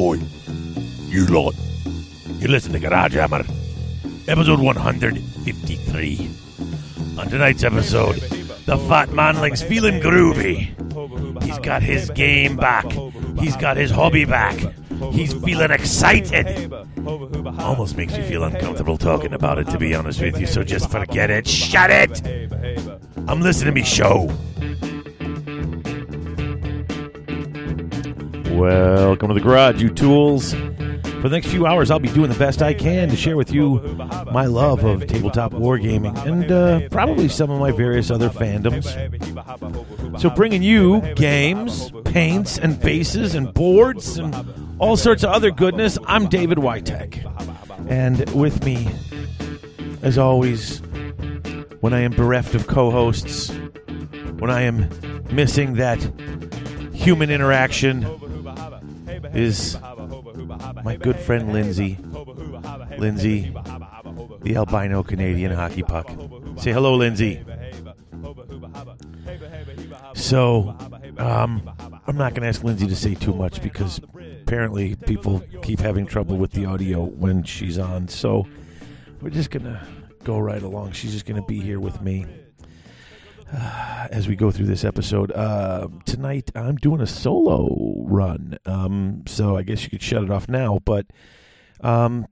Oi, you lot. You listen to Garage Hammer, episode 153. On tonight's episode, the fat manling's feeling groovy. He's got his game back. He's got his hobby back. He's feeling excited. Almost makes me feel uncomfortable talking about it, to be honest with you, so just forget it. Shut it! I'm listening to me show. Welcome to the garage, you tools. For the next few hours, I'll be doing the best I can to share with you my love of tabletop wargaming and uh, probably some of my various other fandoms. So, bringing you games, paints, and bases, and boards, and all sorts of other goodness, I'm David Witek. And with me, as always, when I am bereft of co hosts, when I am missing that human interaction, is my good friend Lindsay. Lindsay, the albino Canadian hockey puck. Say hello, Lindsay. So, um, I'm not going to ask Lindsay to say too much because apparently people keep having trouble with the audio when she's on. So, we're just going to go right along. She's just going to be here with me as we go through this episode. Uh, tonight, I'm doing a solo run. Um, so, I guess you could shut it off now. But, um,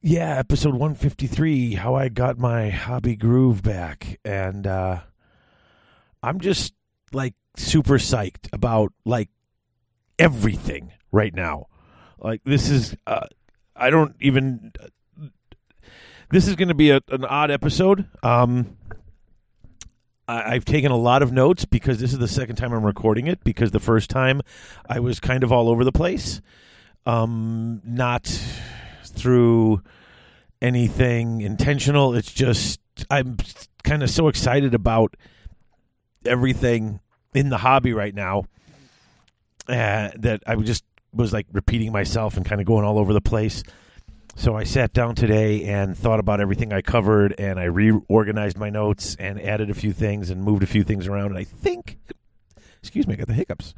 yeah, episode 153 How I Got My Hobby Groove Back. And, uh, I'm just like super psyched about like everything right now. Like this is uh, I don't even this is going to be a, an odd episode. Um I, I've taken a lot of notes because this is the second time I'm recording it because the first time I was kind of all over the place. Um not through anything intentional. It's just I'm kind of so excited about everything in the hobby right now uh, that I just was like repeating myself and kind of going all over the place. So I sat down today and thought about everything I covered, and I reorganized my notes and added a few things and moved a few things around. And I think, excuse me, I got the hiccups.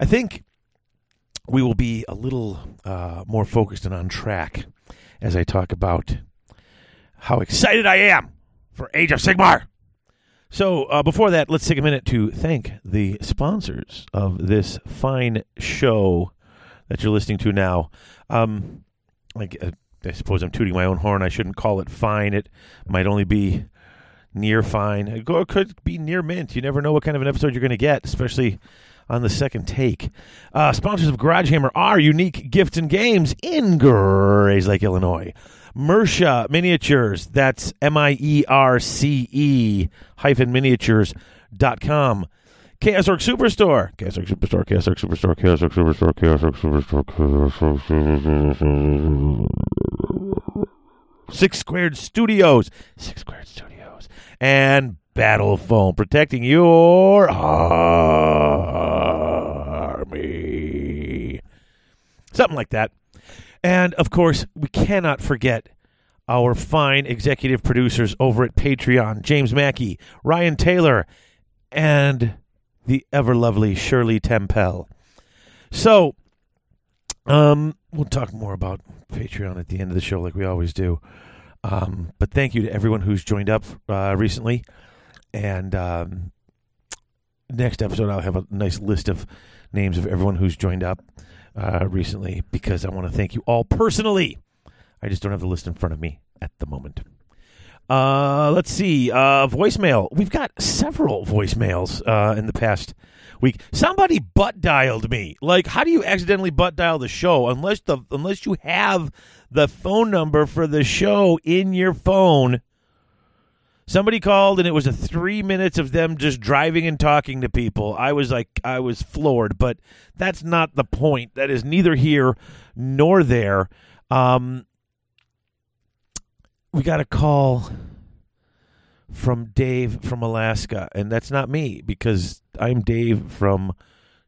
I think we will be a little uh, more focused and on track as I talk about how excited I am for Age of Sigmar. So, uh, before that, let's take a minute to thank the sponsors of this fine show that you're listening to now. Um, like, uh, I suppose I'm tooting my own horn. I shouldn't call it fine. It might only be near fine. It could be near mint. You never know what kind of an episode you're going to get, especially on the second take. Uh, sponsors of Garage Hammer are Unique Gifts and Games in Grayslake, Illinois. Mierce Miniatures. That's M I E R C E hyphen miniatures dot com. Orc Superstore. Orc Superstore. Orc Superstore. Orc Superstore. Orc Superstore. Orc Superstore. Six Squared Studios. Six Squared Studios. And Battle Foam. Protecting your army. Something like that. And of course, we cannot forget our fine executive producers over at Patreon James Mackey, Ryan Taylor, and the ever lovely Shirley Tempel. So, um, we'll talk more about Patreon at the end of the show, like we always do. Um, but thank you to everyone who's joined up uh, recently. And um, next episode, I'll have a nice list of names of everyone who's joined up uh, recently because I want to thank you all personally. I just don't have the list in front of me at the moment. Uh, let's see. Uh, voicemail. We've got several voicemails uh, in the past week. Somebody butt dialed me. Like, how do you accidentally butt dial the show unless the unless you have the phone number for the show in your phone? Somebody called and it was a three minutes of them just driving and talking to people. I was like, I was floored, but that's not the point. That is neither here nor there. Um, we got a call from Dave from Alaska, and that's not me because I'm Dave from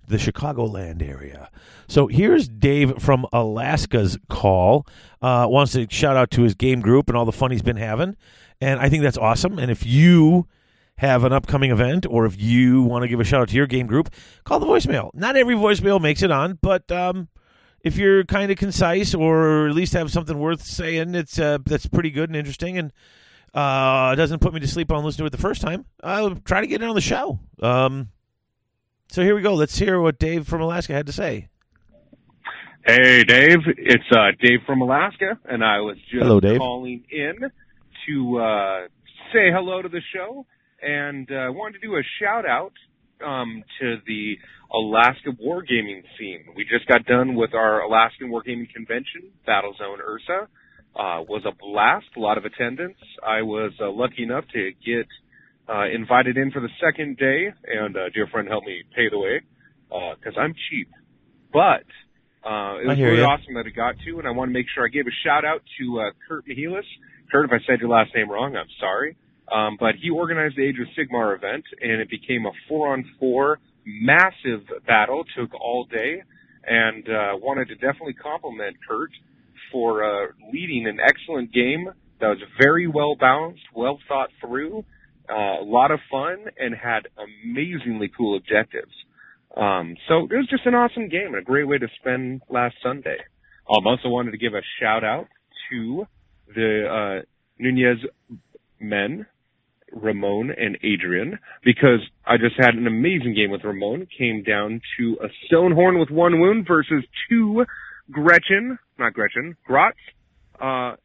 the Chicagoland area. So here's Dave from Alaska's call. Uh, wants to shout out to his game group and all the fun he's been having. And I think that's awesome. And if you have an upcoming event or if you want to give a shout out to your game group, call the voicemail. Not every voicemail makes it on, but um, if you're kind of concise or at least have something worth saying, it's uh, that's pretty good and interesting, and uh, doesn't put me to sleep on listening to it the first time. I'll try to get it on the show. Um, so here we go. Let's hear what Dave from Alaska had to say. Hey, Dave. It's uh, Dave from Alaska, and I was just Hello, Dave. calling in to uh, say hello to the show, and uh, wanted to do a shout out um, to the Alaska wargaming scene. We just got done with our Alaskan Wargaming Convention, Battlezone Ursa. Uh, was a blast, a lot of attendance. I was uh, lucky enough to get uh, invited in for the second day, and a dear friend helped me pay the way because I'm cheap. But uh, it was really ya. awesome that it got to, and I want to make sure I gave a shout out to uh, Kurt Mihelis. Kurt, if I said your last name wrong, I'm sorry. Um, but he organized the Age of Sigmar event, and it became a four-on-four massive battle. Took all day, and uh, wanted to definitely compliment Kurt for uh, leading an excellent game that was very well balanced, well thought through, uh, a lot of fun, and had amazingly cool objectives. Um, so it was just an awesome game and a great way to spend last Sunday. Um, also wanted to give a shout out to the uh, Nunez men, Ramon and Adrian, because I just had an amazing game with Ramon. Came down to a Stonehorn with one wound versus two Gretchen, not Gretchen, Grots, uh,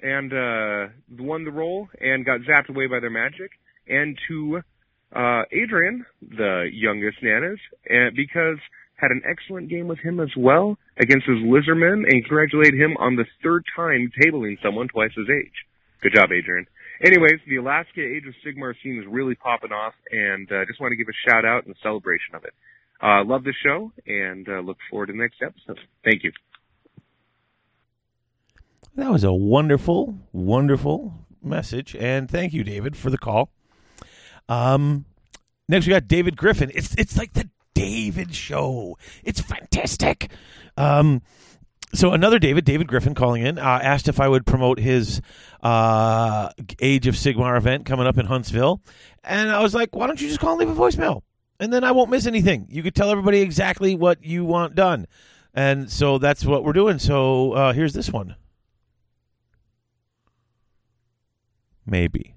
and uh, won the roll and got zapped away by their magic. And to uh, Adrian, the youngest Nunez, and because had an excellent game with him as well against his Lizardmen and congratulate him on the third time tabling someone twice his age. Good job, Adrian. Anyways, the Alaska Age of Sigmar scene is really popping off and uh, just want to give a shout out and celebration of it. Uh, love the show and uh, look forward to the next episode. Thank you. That was a wonderful, wonderful message, and thank you, David, for the call. Um, next we got David Griffin. It's it's like the David show. It's fantastic. Um, so another David, David Griffin, calling in, uh, asked if I would promote his uh, Age of Sigmar event coming up in Huntsville, and I was like, why don't you just call and leave a voicemail, and then I won't miss anything. You could tell everybody exactly what you want done, and so that's what we're doing. So uh, here's this one. Maybe.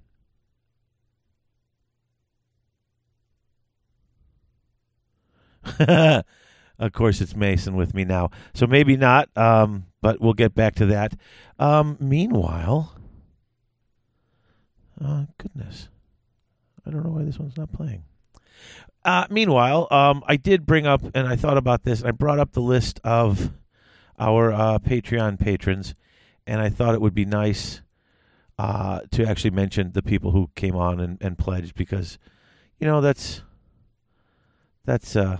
of course, it's Mason with me now. So maybe not, um, but we'll get back to that. Um, meanwhile, oh, goodness. I don't know why this one's not playing. Uh, meanwhile, um, I did bring up, and I thought about this, I brought up the list of our uh, Patreon patrons, and I thought it would be nice uh, to actually mention the people who came on and, and pledged because, you know, that's that's uh,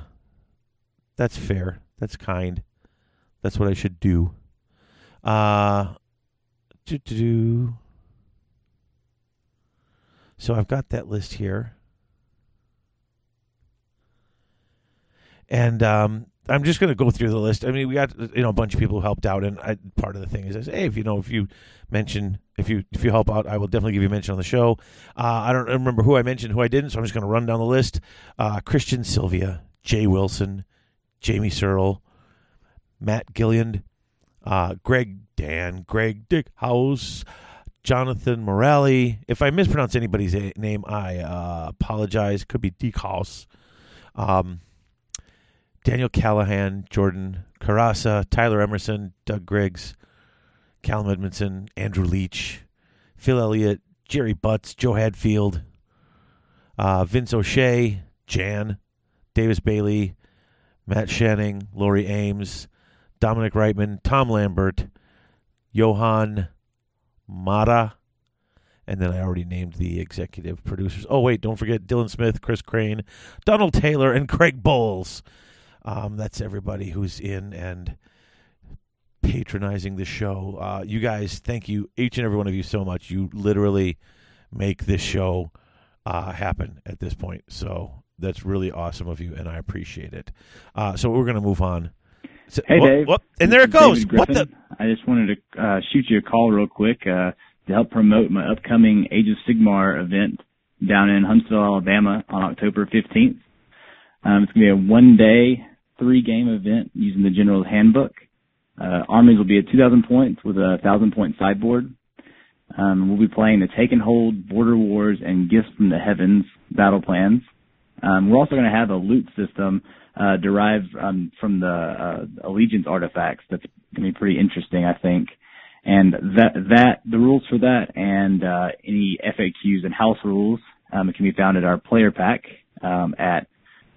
that's fair. That's kind. That's what I should do. Uh, do, do, do. So I've got that list here. And um, I'm just going to go through the list. I mean, we got you know a bunch of people who helped out, and I, part of the thing is, I say, hey, if you know, if you mention, if you if you help out, I will definitely give you a mention on the show. Uh, I don't remember who I mentioned, who I didn't, so I'm just going to run down the list. Uh, Christian Sylvia, Jay Wilson, Jamie Searle, Matt Gilliand, uh, Greg Dan, Greg Dickhouse, Jonathan Morelli. If I mispronounce anybody's name, I uh, apologize. Could be Dickhouse. Um, Daniel Callahan, Jordan Carasa, Tyler Emerson, Doug Griggs, Callum Edmondson, Andrew Leach, Phil Elliott, Jerry Butts, Joe Hadfield, uh, Vince O'Shea, Jan, Davis Bailey, Matt Shanning, Lori Ames, Dominic Reitman, Tom Lambert, Johan Mata, and then I already named the executive producers. Oh, wait, don't forget Dylan Smith, Chris Crane, Donald Taylor, and Craig Bowles. Um, that's everybody who's in and patronizing the show. Uh, you guys, thank you, each and every one of you, so much. You literally make this show uh, happen at this point. So that's really awesome of you, and I appreciate it. Uh, so we're going to move on. So, Hey, whoop, Dave. whoop, and there it goes. What the? I just wanted to uh, shoot you a call real quick uh, to help promote my upcoming Age of Sigmar event down in Huntsville, Alabama on October 15th. Um, it's going to be a one-day, three-game event using the General's Handbook. Uh, armies will be at 2,000 points with a 1,000 point sideboard. Um, we'll be playing the Take and Hold, Border Wars, and Gifts from the Heavens battle plans. Um, we're also going to have a loot system uh, derived um, from the uh, Allegiance artifacts. That's going to be pretty interesting, I think. And that that the rules for that and uh, any FAQs and house rules um, can be found at our player pack um, at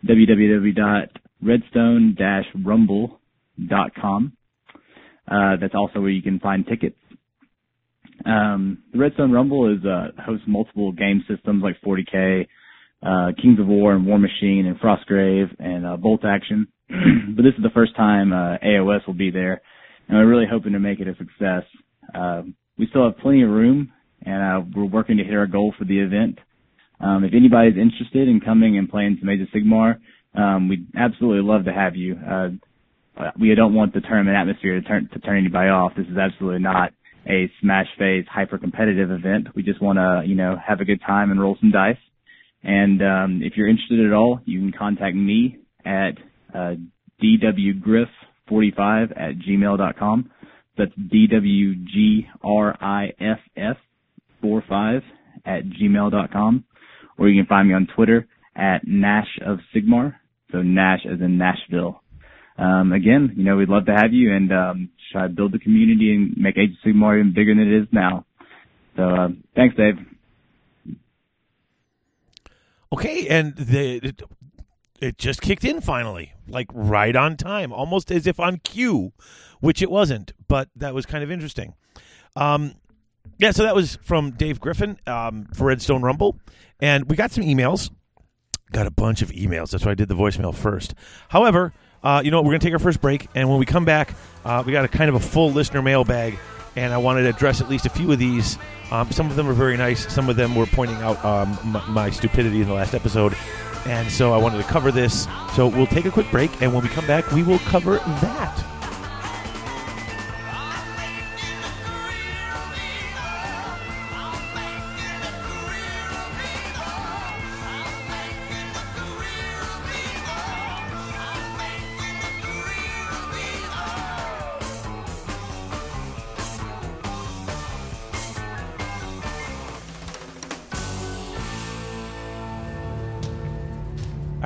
www.redstone-rumble.com. Uh, that's also where you can find tickets. Um, the Redstone Rumble is uh, hosts multiple game systems like 40k, uh, Kings of War, and Warmachine, and Frostgrave, and uh, Bolt Action. but this is the first time uh, AOS will be there, and we're really hoping to make it a success. Uh, we still have plenty of room, and uh, we're working to hit our goal for the event. Um, if anybody's interested in coming and playing some Age of Sigmar, um, we'd absolutely love to have you. Uh, we don't want the tournament atmosphere to turn to turn anybody off. This is absolutely not a smash phase hyper competitive event. We just want to you know have a good time and roll some dice. And um, if you're interested at all, you can contact me at uh, dwgriff45 at gmail.com. That's D-W-G-R-I-F-F 45 at gmail.com. Or you can find me on Twitter at Nash of Sigmar. So Nash as in Nashville. Um, again, you know, we'd love to have you and um, try to build the community and make Age of Sigmar even bigger than it is now. So uh, thanks, Dave. Okay, and the it, it just kicked in finally, like right on time, almost as if on cue, which it wasn't, but that was kind of interesting. Um, yeah, so that was from Dave Griffin um, for Redstone Rumble, and we got some emails. Got a bunch of emails. That's why I did the voicemail first. However, uh, you know, we're going to take our first break, and when we come back, uh, we got a kind of a full listener mailbag, and I wanted to address at least a few of these. Um, some of them were very nice. Some of them were pointing out um, my, my stupidity in the last episode, and so I wanted to cover this. So we'll take a quick break, and when we come back, we will cover that.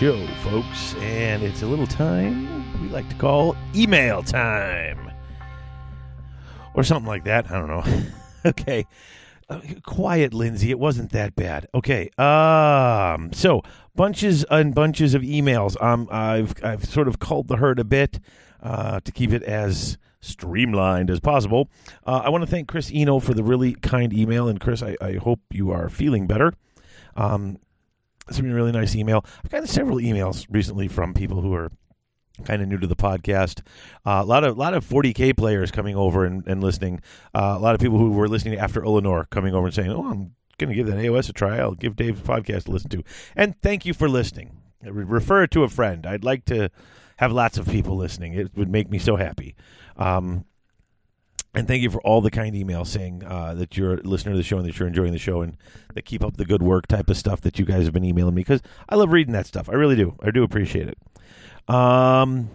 Show, folks. And it's a little time we like to call email time. Or something like that. I don't know. okay. Uh, quiet, Lindsay. It wasn't that bad. Okay. Um. So bunches and bunches of emails. Um. I've I've sort of culled the herd a bit, uh, to keep it as streamlined as possible. Uh, I want to thank Chris Eno for the really kind email, and Chris, I, I hope you are feeling better. Um, it's a really nice email. I've gotten several emails recently from people who are kind of new to the podcast. Uh, a lot of lot of 40k players coming over and, and listening. Uh, a lot of people who were listening after Ulanor coming over and saying, "Oh, I'm going to give that AOS a try. I'll give Dave's podcast to listen to." And thank you for listening. Re- Refer it to a friend. I'd like to have lots of people listening. It would make me so happy. Um, And thank you for all the kind emails saying uh, that you're a listener to the show and that you're enjoying the show and that keep up the good work type of stuff that you guys have been emailing me because I love reading that stuff. I really do. I do appreciate it. Um,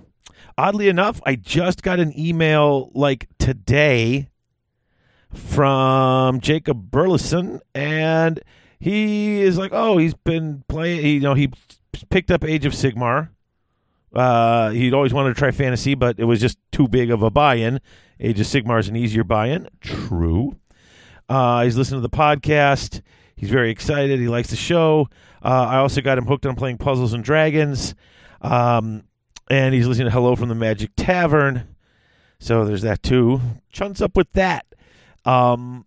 oddly enough, I just got an email like today from Jacob Burleson, and he is like, "Oh, he's been playing. You know, he picked up Age of Sigmar. Uh, he'd always wanted to try fantasy, but it was just too big of a buy-in. Age of Sigmar is an easier buy-in. True. Uh, he's listening to the podcast. He's very excited. He likes the show. Uh, I also got him hooked on playing Puzzles and Dragons. Um, and he's listening to Hello from the Magic Tavern. So there's that too. Chunks up with that. Um,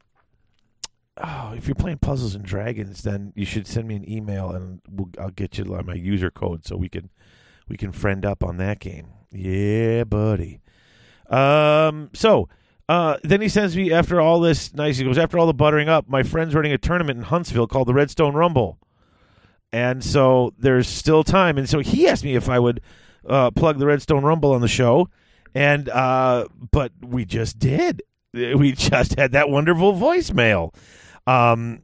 oh, if you're playing Puzzles and Dragons, then you should send me an email and we'll, I'll get you my user code so we can we can friend up on that game. Yeah, buddy. Um, so uh, then he sends me after all this nice. He goes after all the buttering up. My friend's running a tournament in Huntsville called the Redstone Rumble, and so there's still time. And so he asked me if I would uh, plug the Redstone Rumble on the show, and uh, but we just did. We just had that wonderful voicemail. Um,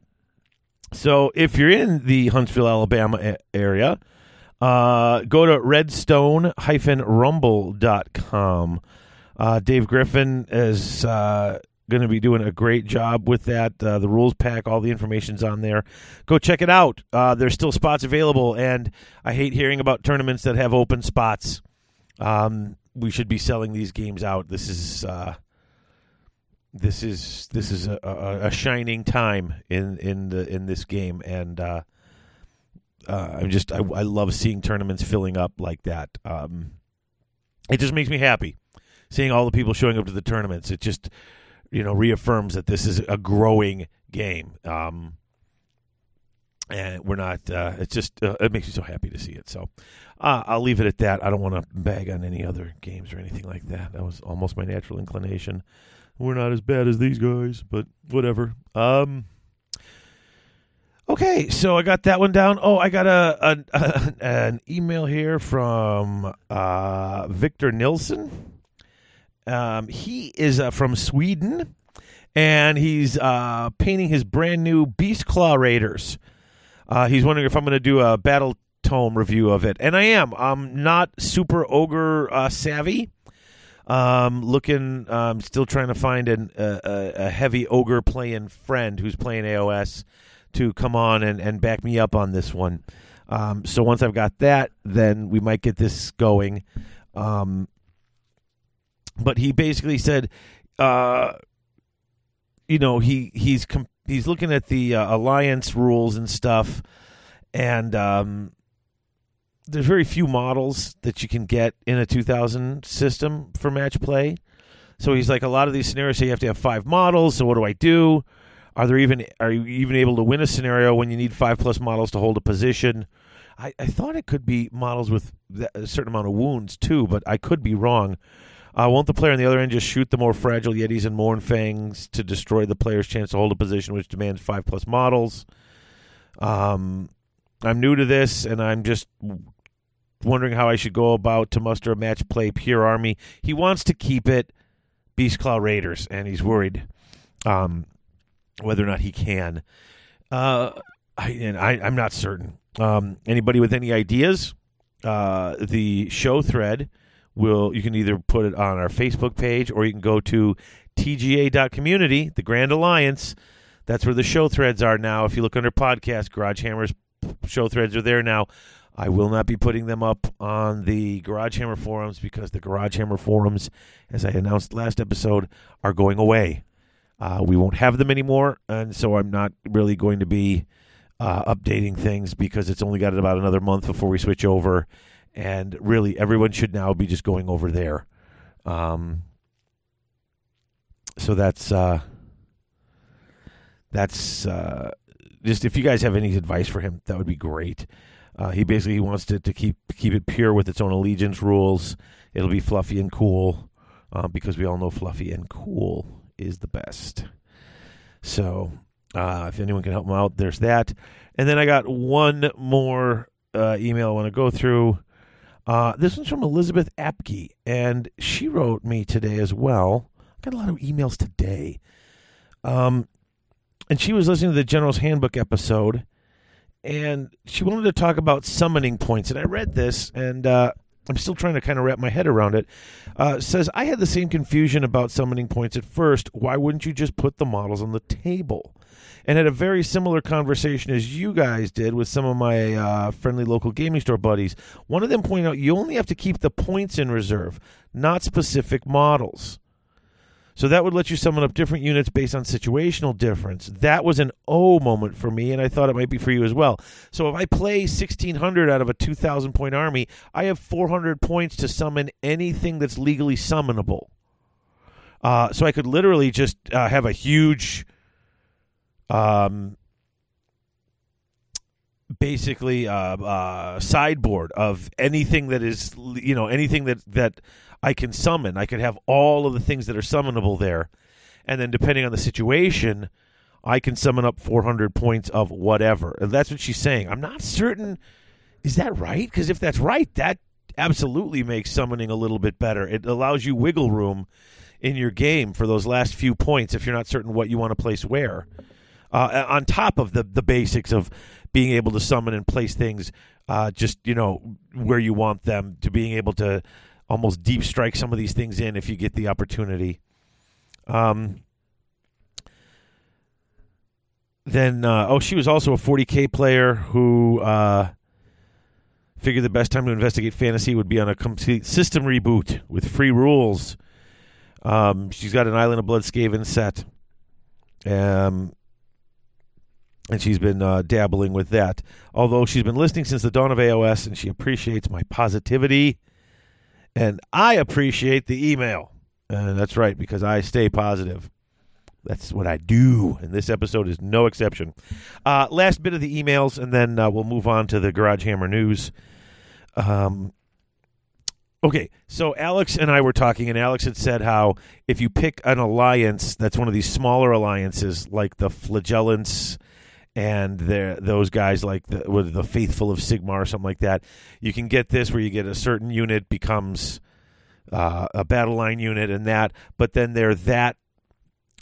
so if you're in the Huntsville, Alabama area, uh, go to redstone-rumble.com. Uh, Dave Griffin is uh, going to be doing a great job with that. Uh, the rules pack, all the information's on there. Go check it out. Uh, there's still spots available, and I hate hearing about tournaments that have open spots. Um, we should be selling these games out. This is uh, this is this is a, a, a shining time in in the in this game, and uh, I'm just I, I love seeing tournaments filling up like that. Um, it just makes me happy seeing all the people showing up to the tournaments. It just you know reaffirms that this is a growing game. Um, and we're not. Uh, it's just uh, it makes me so happy to see it. So uh, I'll leave it at that. I don't want to bag on any other games or anything like that. That was almost my natural inclination. We're not as bad as these guys, but whatever. Um. Okay, so I got that one down. Oh, I got a, a, a an email here from uh, Victor Nilsson. Um, he is uh, from Sweden, and he's uh, painting his brand new Beastclaw Raiders. Uh, he's wondering if I'm going to do a Battle Tome review of it, and I am. I'm not super ogre uh, savvy. Um, looking, um, still trying to find an, a, a heavy ogre playing friend who's playing AOS to come on and, and back me up on this one. Um, so once I've got that, then we might get this going. Um, but he basically said, uh, you know, he he's com- he's looking at the uh, alliance rules and stuff, and um, there's very few models that you can get in a 2000 system for match play. So he's like, a lot of these scenarios you have to have five models. So what do I do? Are there even are you even able to win a scenario when you need five plus models to hold a position? I, I thought it could be models with a certain amount of wounds too, but I could be wrong. Uh, won't the player on the other end just shoot the more fragile Yetis and Mournfangs to destroy the player's chance to hold a position which demands five plus models? Um, I'm new to this, and I'm just wondering how I should go about to muster a match play pure army. He wants to keep it Beastclaw Raiders, and he's worried um, whether or not he can. Uh, I, and I, I'm not certain. Um, anybody with any ideas? Uh, the show thread will you can either put it on our Facebook page or you can go to tga.community, the Grand Alliance. That's where the show threads are now. If you look under podcast, Garage Hammers show threads are there now. I will not be putting them up on the Garage Hammer forums because the Garage Hammer forums, as I announced last episode, are going away. Uh, we won't have them anymore, and so I'm not really going to be uh, updating things because it's only got about another month before we switch over and really everyone should now be just going over there. Um, so that's uh, that's uh, just if you guys have any advice for him, that would be great. Uh, he basically wants to, to keep keep it pure with its own allegiance rules. It'll be fluffy and cool uh, because we all know fluffy and cool is the best. So uh, if anyone can help him out, there's that. And then I got one more uh, email I want to go through. Uh, this one's from Elizabeth Apke, and she wrote me today as well. I got a lot of emails today. Um, and she was listening to the General's Handbook episode, and she wanted to talk about summoning points. And I read this, and uh, I'm still trying to kind of wrap my head around it. Uh, says I had the same confusion about summoning points at first. Why wouldn't you just put the models on the table? And had a very similar conversation as you guys did with some of my uh, friendly local gaming store buddies. One of them pointed out you only have to keep the points in reserve, not specific models. So that would let you summon up different units based on situational difference. That was an O moment for me, and I thought it might be for you as well. So if I play 1600 out of a 2000 point army, I have 400 points to summon anything that's legally summonable. Uh, so I could literally just uh, have a huge, um, basically uh, uh, sideboard of anything that is, you know, anything that that I can summon. I could have all of the things that are summonable there. And then depending on the situation, I can summon up 400 points of whatever. And that's what she's saying. I'm not certain. Is that right? Because if that's right, that absolutely makes summoning a little bit better. It allows you wiggle room in your game for those last few points if you're not certain what you want to place where. Uh, on top of the, the basics of being able to summon and place things uh, just, you know, where you want them, to being able to almost deep strike some of these things in if you get the opportunity. Um, then, uh, oh, she was also a 40k player who uh, figured the best time to investigate fantasy would be on a complete system reboot with free rules. Um, she's got an Island of Blood Skaven set. Um, and she's been uh, dabbling with that. Although she's been listening since the dawn of AOS, and she appreciates my positivity and I appreciate the email. And that's right, because I stay positive. That's what I do, and this episode is no exception. Uh, last bit of the emails, and then uh, we'll move on to the Garage Hammer news. Um, okay, so Alex and I were talking, and Alex had said how if you pick an alliance that's one of these smaller alliances, like the Flagellants and those guys like the, with the faithful of Sigmar or something like that. You can get this where you get a certain unit becomes uh, a battle line unit and that, but then they're that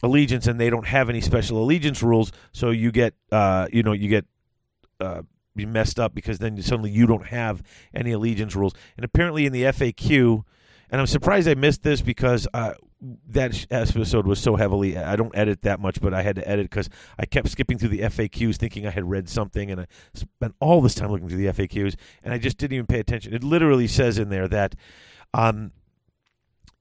allegiance and they don't have any special allegiance rules, so you get uh, you know you get uh, messed up because then suddenly you don't have any allegiance rules. And apparently in the FAQ, and I'm surprised I missed this because uh, that episode was so heavily. I don't edit that much, but I had to edit because I kept skipping through the FAQs, thinking I had read something, and I spent all this time looking through the FAQs, and I just didn't even pay attention. It literally says in there that, um,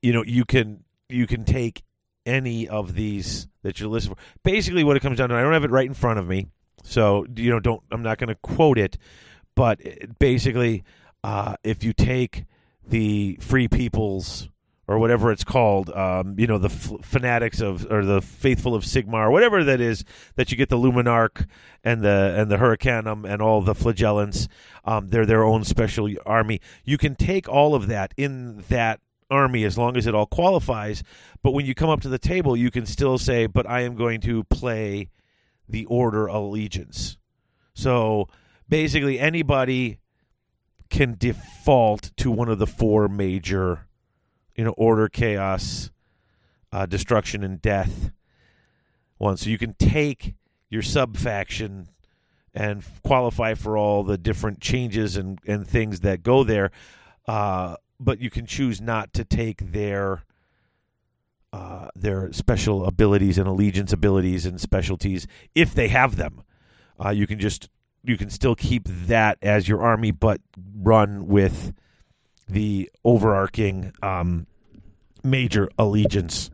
you know, you can you can take any of these that you're listed for. Basically, what it comes down to, I don't have it right in front of me, so you know, don't. I'm not going to quote it, but basically, uh, if you take the Free People's or whatever it's called, um, you know, the f- fanatics of or the faithful of Sigmar, whatever that is, that you get the Luminark and the and the Hurricanum and all the Flagellants. Um, they're their own special army. You can take all of that in that army as long as it all qualifies. But when you come up to the table, you can still say, "But I am going to play the Order of Allegiance." So basically, anybody can default to one of the four major you know, order, chaos, uh, destruction, and death one. So you can take your sub faction and qualify for all the different changes and, and things that go there, uh, but you can choose not to take their uh, their special abilities and allegiance abilities and specialties if they have them. Uh, you can just you can still keep that as your army, but run with the overarching um, major allegiance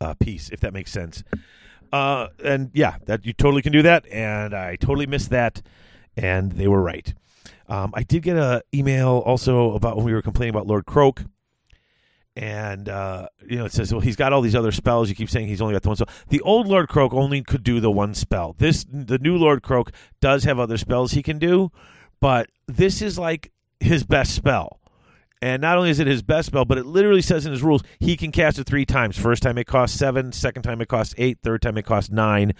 uh, piece, if that makes sense. Uh, and yeah, that you totally can do that, and I totally missed that, and they were right. Um, I did get an email also about when we were complaining about Lord Kroak, and uh, you know it says, well, he's got all these other spells. You keep saying he's only got the one spell. The old Lord Kroak only could do the one spell. This the new Lord Kroak does have other spells he can do, but this is like his best spell. And not only is it his best spell, but it literally says in his rules he can cast it three times. First time it costs seven, second time it costs eight, third time it costs nine.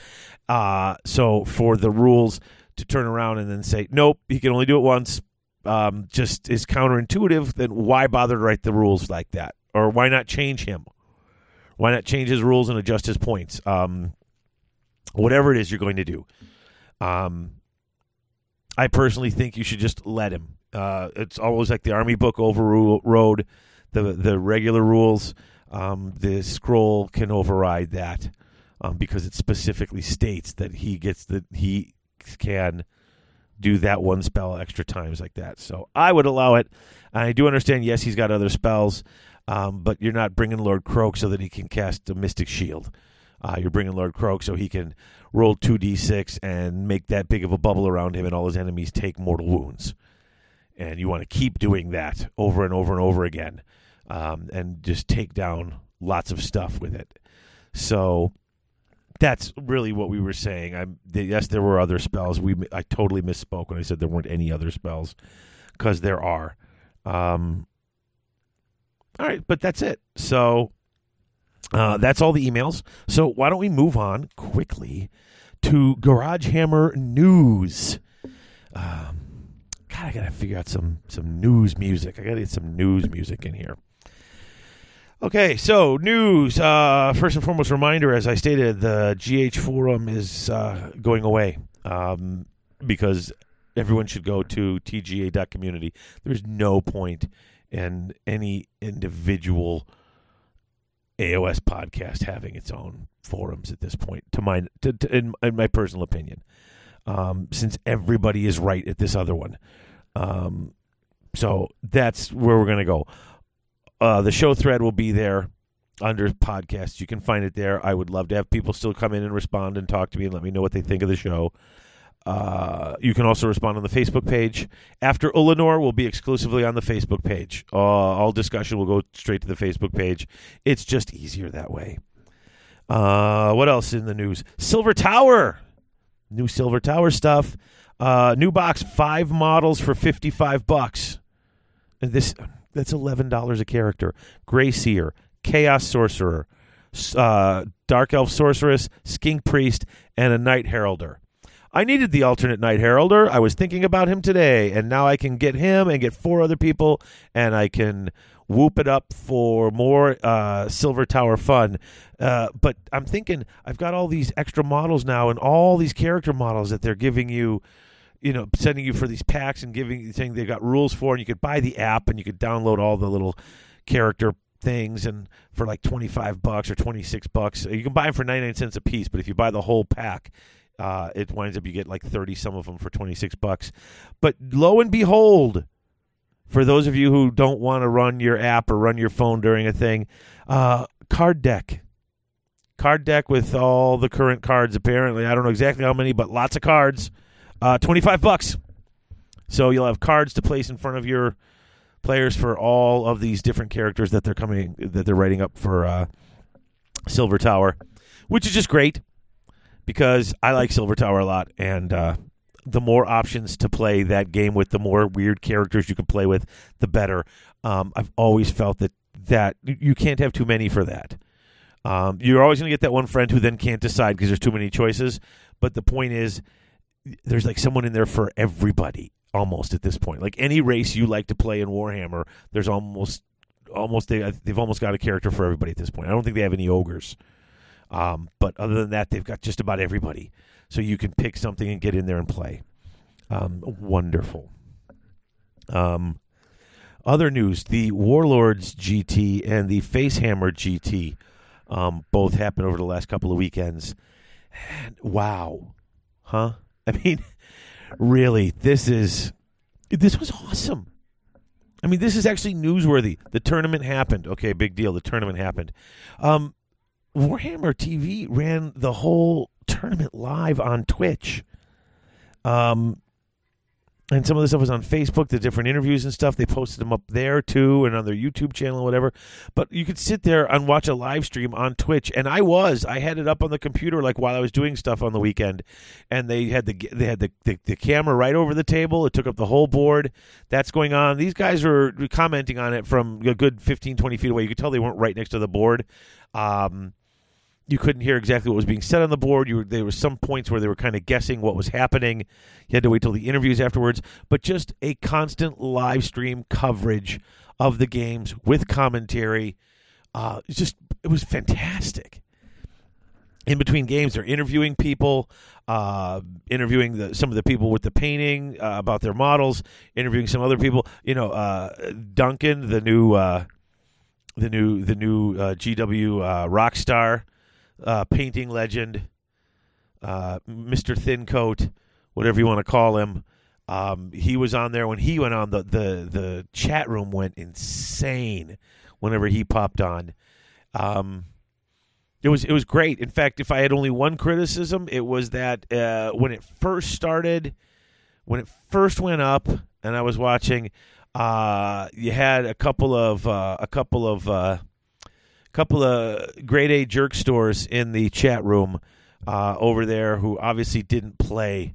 Uh, so for the rules to turn around and then say, nope, he can only do it once, um, just is counterintuitive, then why bother to write the rules like that? Or why not change him? Why not change his rules and adjust his points? Um, whatever it is you're going to do. Um, I personally think you should just let him. Uh, it's always like the Army book overrode the the regular rules. Um, the scroll can override that um, because it specifically states that he gets that he can do that one spell extra times like that. So I would allow it. I do understand. Yes, he's got other spells, um, but you're not bringing Lord Kroak so that he can cast a Mystic Shield. Uh, you're bringing Lord Kroak so he can roll 2d6 and make that big of a bubble around him, and all his enemies take mortal wounds. And you want to keep doing that over and over and over again, um, and just take down lots of stuff with it. So that's really what we were saying. I'm yes, there were other spells. We I totally misspoke when I said there weren't any other spells because there are. Um, all right, but that's it. So uh, that's all the emails. So why don't we move on quickly to Garage Hammer news? Um, God, I gotta figure out some some news music. I gotta get some news music in here. Okay, so news. Uh, first and foremost, reminder as I stated, the GH forum is uh, going away um, because everyone should go to tga.community. There's no point in any individual AOS podcast having its own forums at this point, to my, to, to, in, in, my personal opinion, um, since everybody is right at this other one. Um, so that's where we're going to go. Uh, the show thread will be there under podcasts. You can find it there. I would love to have people still come in and respond and talk to me and let me know what they think of the show. Uh, you can also respond on the Facebook page. After Ulanor will be exclusively on the Facebook page. Uh, all discussion will go straight to the Facebook page. It's just easier that way. Uh, what else in the news? Silver Tower. New Silver Tower stuff. Uh, new box, five models for 55 bucks. This that's eleven dollars a character. Grey Seer, Chaos Sorcerer, uh, Dark Elf Sorceress, Skink Priest, and a Knight Heraldor. I needed the alternate Knight Heraldor. I was thinking about him today, and now I can get him and get four other people, and I can whoop it up for more uh, Silver Tower fun. Uh, but I'm thinking I've got all these extra models now, and all these character models that they're giving you you know, sending you for these packs and giving saying they've got rules for, and you could buy the app and you could download all the little character things and for like 25 bucks or 26 bucks you can buy them for 99 cents a piece but if you buy the whole pack uh, it winds up you get like 30 some of them for 26 bucks but lo and behold for those of you who don't want to run your app or run your phone during a thing uh, card deck. Card deck with all the current cards apparently. I don't know exactly how many but lots of cards. Uh, 25 bucks. So you'll have cards to place in front of your players for all of these different characters that they're coming that they're writing up for uh, Silver Tower, which is just great because I like Silver Tower a lot, and uh, the more options to play that game with, the more weird characters you can play with, the better. Um, I've always felt that that you can't have too many for that. Um, you're always going to get that one friend who then can't decide because there's too many choices. But the point is, there's like someone in there for everybody almost at this point. Like any race you like to play in Warhammer, there's almost almost they they've almost got a character for everybody at this point. I don't think they have any ogres. Um, but other than that, they've got just about everybody. So you can pick something and get in there and play. Um, wonderful. Um, other news: the Warlords GT and the Facehammer GT um, both happened over the last couple of weekends. And wow, huh? I mean, really, this is this was awesome. I mean, this is actually newsworthy. The tournament happened. Okay, big deal. The tournament happened. Um, Warhammer TV ran the whole tournament live on Twitch. Um, and some of the stuff was on Facebook, the different interviews and stuff. They posted them up there too, and on their YouTube channel whatever. But you could sit there and watch a live stream on Twitch, and I was. I had it up on the computer like while I was doing stuff on the weekend, and they had the they had the, the, the camera right over the table. It took up the whole board. That's going on. These guys were commenting on it from a good 15, 20 feet away. You could tell they weren't right next to the board. Um, you couldn't hear exactly what was being said on the board. You were, there were some points where they were kind of guessing what was happening. You had to wait till the interviews afterwards, but just a constant live stream coverage of the games with commentary Uh, just it was fantastic. In between games, they're interviewing people, uh, interviewing the, some of the people with the painting uh, about their models, interviewing some other people. You know, uh, Duncan, the new, uh, the new, the new uh, GW uh, rock star, uh, painting legend, uh, Mr. Thin Coat, whatever you want to call him. Um, he was on there when he went on. The, the the chat room went insane whenever he popped on. Um, it was it was great. In fact, if I had only one criticism, it was that uh, when it first started, when it first went up, and I was watching, uh, you had a couple of uh, a couple of uh, couple of grade A jerk stores in the chat room uh, over there who obviously didn't play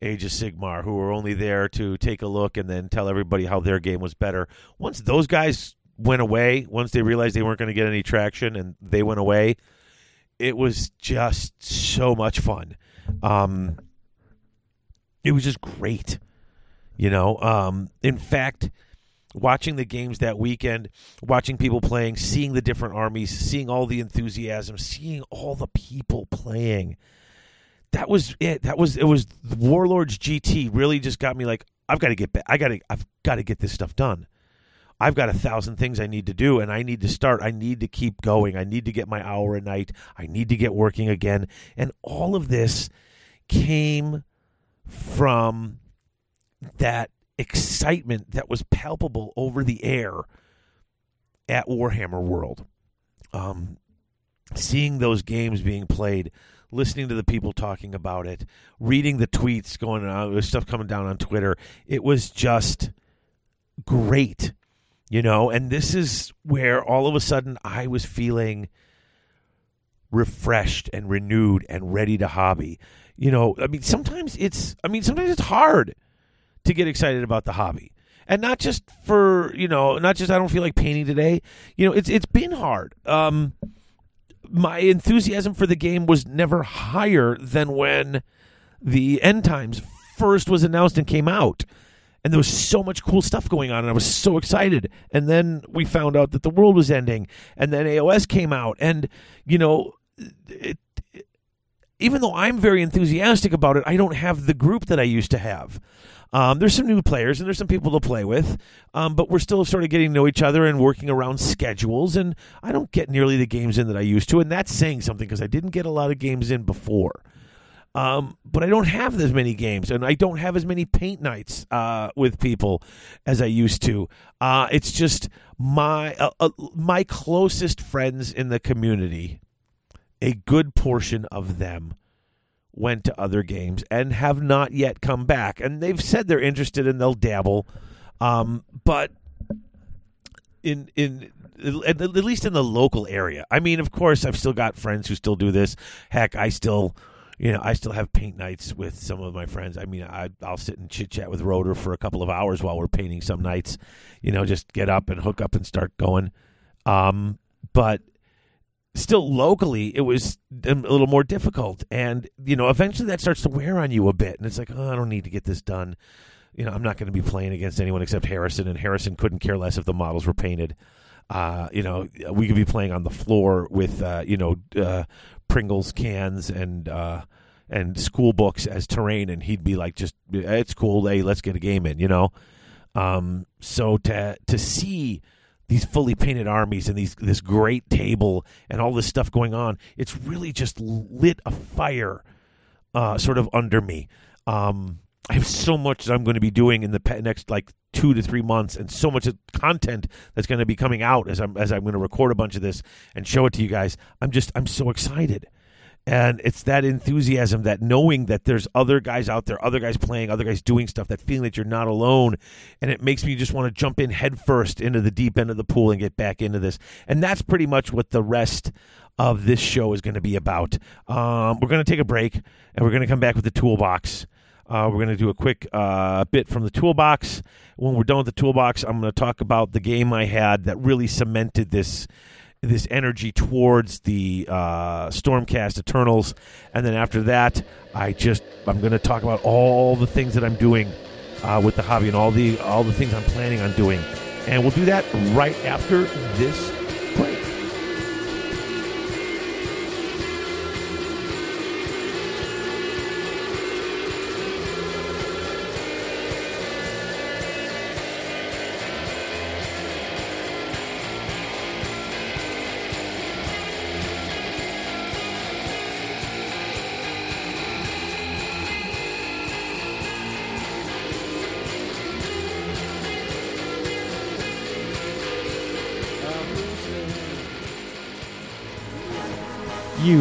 Age of Sigmar, who were only there to take a look and then tell everybody how their game was better. Once those guys went away, once they realized they weren't going to get any traction and they went away, it was just so much fun. Um, it was just great. You know, um, in fact, watching the games that weekend, watching people playing, seeing the different armies, seeing all the enthusiasm, seeing all the people playing. That was it. That was it. Was Warlords GT really just got me like I've got to get back. I got to. I've got to get this stuff done. I've got a thousand things I need to do, and I need to start. I need to keep going. I need to get my hour a night. I need to get working again. And all of this came from that excitement that was palpable over the air at Warhammer World. Um, seeing those games being played, listening to the people talking about it, reading the tweets going on, stuff coming down on Twitter. It was just great, you know. And this is where all of a sudden I was feeling refreshed and renewed and ready to hobby. You know, I mean, sometimes it's, I mean, sometimes it's hard to get excited about the hobby. And not just for, you know, not just I don't feel like painting today. You know, it's it's been hard. Um my enthusiasm for the game was never higher than when the end times first was announced and came out. And there was so much cool stuff going on, and I was so excited. And then we found out that the world was ending, and then AOS came out, and you know, it, it, even though I'm very enthusiastic about it, I don't have the group that I used to have. Um, there's some new players and there's some people to play with, um, but we're still sort of getting to know each other and working around schedules. And I don't get nearly the games in that I used to, and that's saying something because I didn't get a lot of games in before. Um, but I don't have as many games, and I don't have as many paint nights uh, with people as I used to. Uh, it's just my uh, uh, my closest friends in the community. A good portion of them went to other games and have not yet come back. And they've said they're interested and they'll dabble, um, but in in at least in the local area. I mean, of course, I've still got friends who still do this. Heck, I still. You know, I still have paint nights with some of my friends. I mean, I, I'll sit and chit chat with Rotor for a couple of hours while we're painting some nights. You know, just get up and hook up and start going. Um, but still locally it was a little more difficult. And you know eventually that starts to wear on you a bit. And it's like oh i don't need to get this done. You know i'm not going to be playing against anyone except harrison and harrison couldn't care less if the models were painted. Uh, you know we could be playing on the floor with uh, you know uh, pringles cans and uh, and school books as terrain and he'd be like just it's cool. Hey let's get a game in you know? Um, so to to see these fully painted armies and these this great table and all this stuff going on. It's really just lit a fire, uh, sort of under me. Um, I have so much that I'm going to be doing in the next like two to three months, and so much content that's going to be coming out as I'm as I'm going to record a bunch of this and show it to you guys. I'm just I'm so excited and it's that enthusiasm that knowing that there's other guys out there other guys playing other guys doing stuff that feeling that you're not alone. And it makes me just want to jump in headfirst into the deep end of the pool and get back into this. And that's pretty much what the rest of this show is going to be about. Um, we're going to take a break and we're going to come back with the toolbox. Uh, we're going to do a quick uh, bit from the toolbox. When we're done with the toolbox, I'm going to talk about the game I had that really cemented this this energy towards the uh, Stormcast Eternals, and then after that, I just I'm going to talk about all the things that I'm doing uh, with the hobby and all the all the things I'm planning on doing, and we'll do that right after this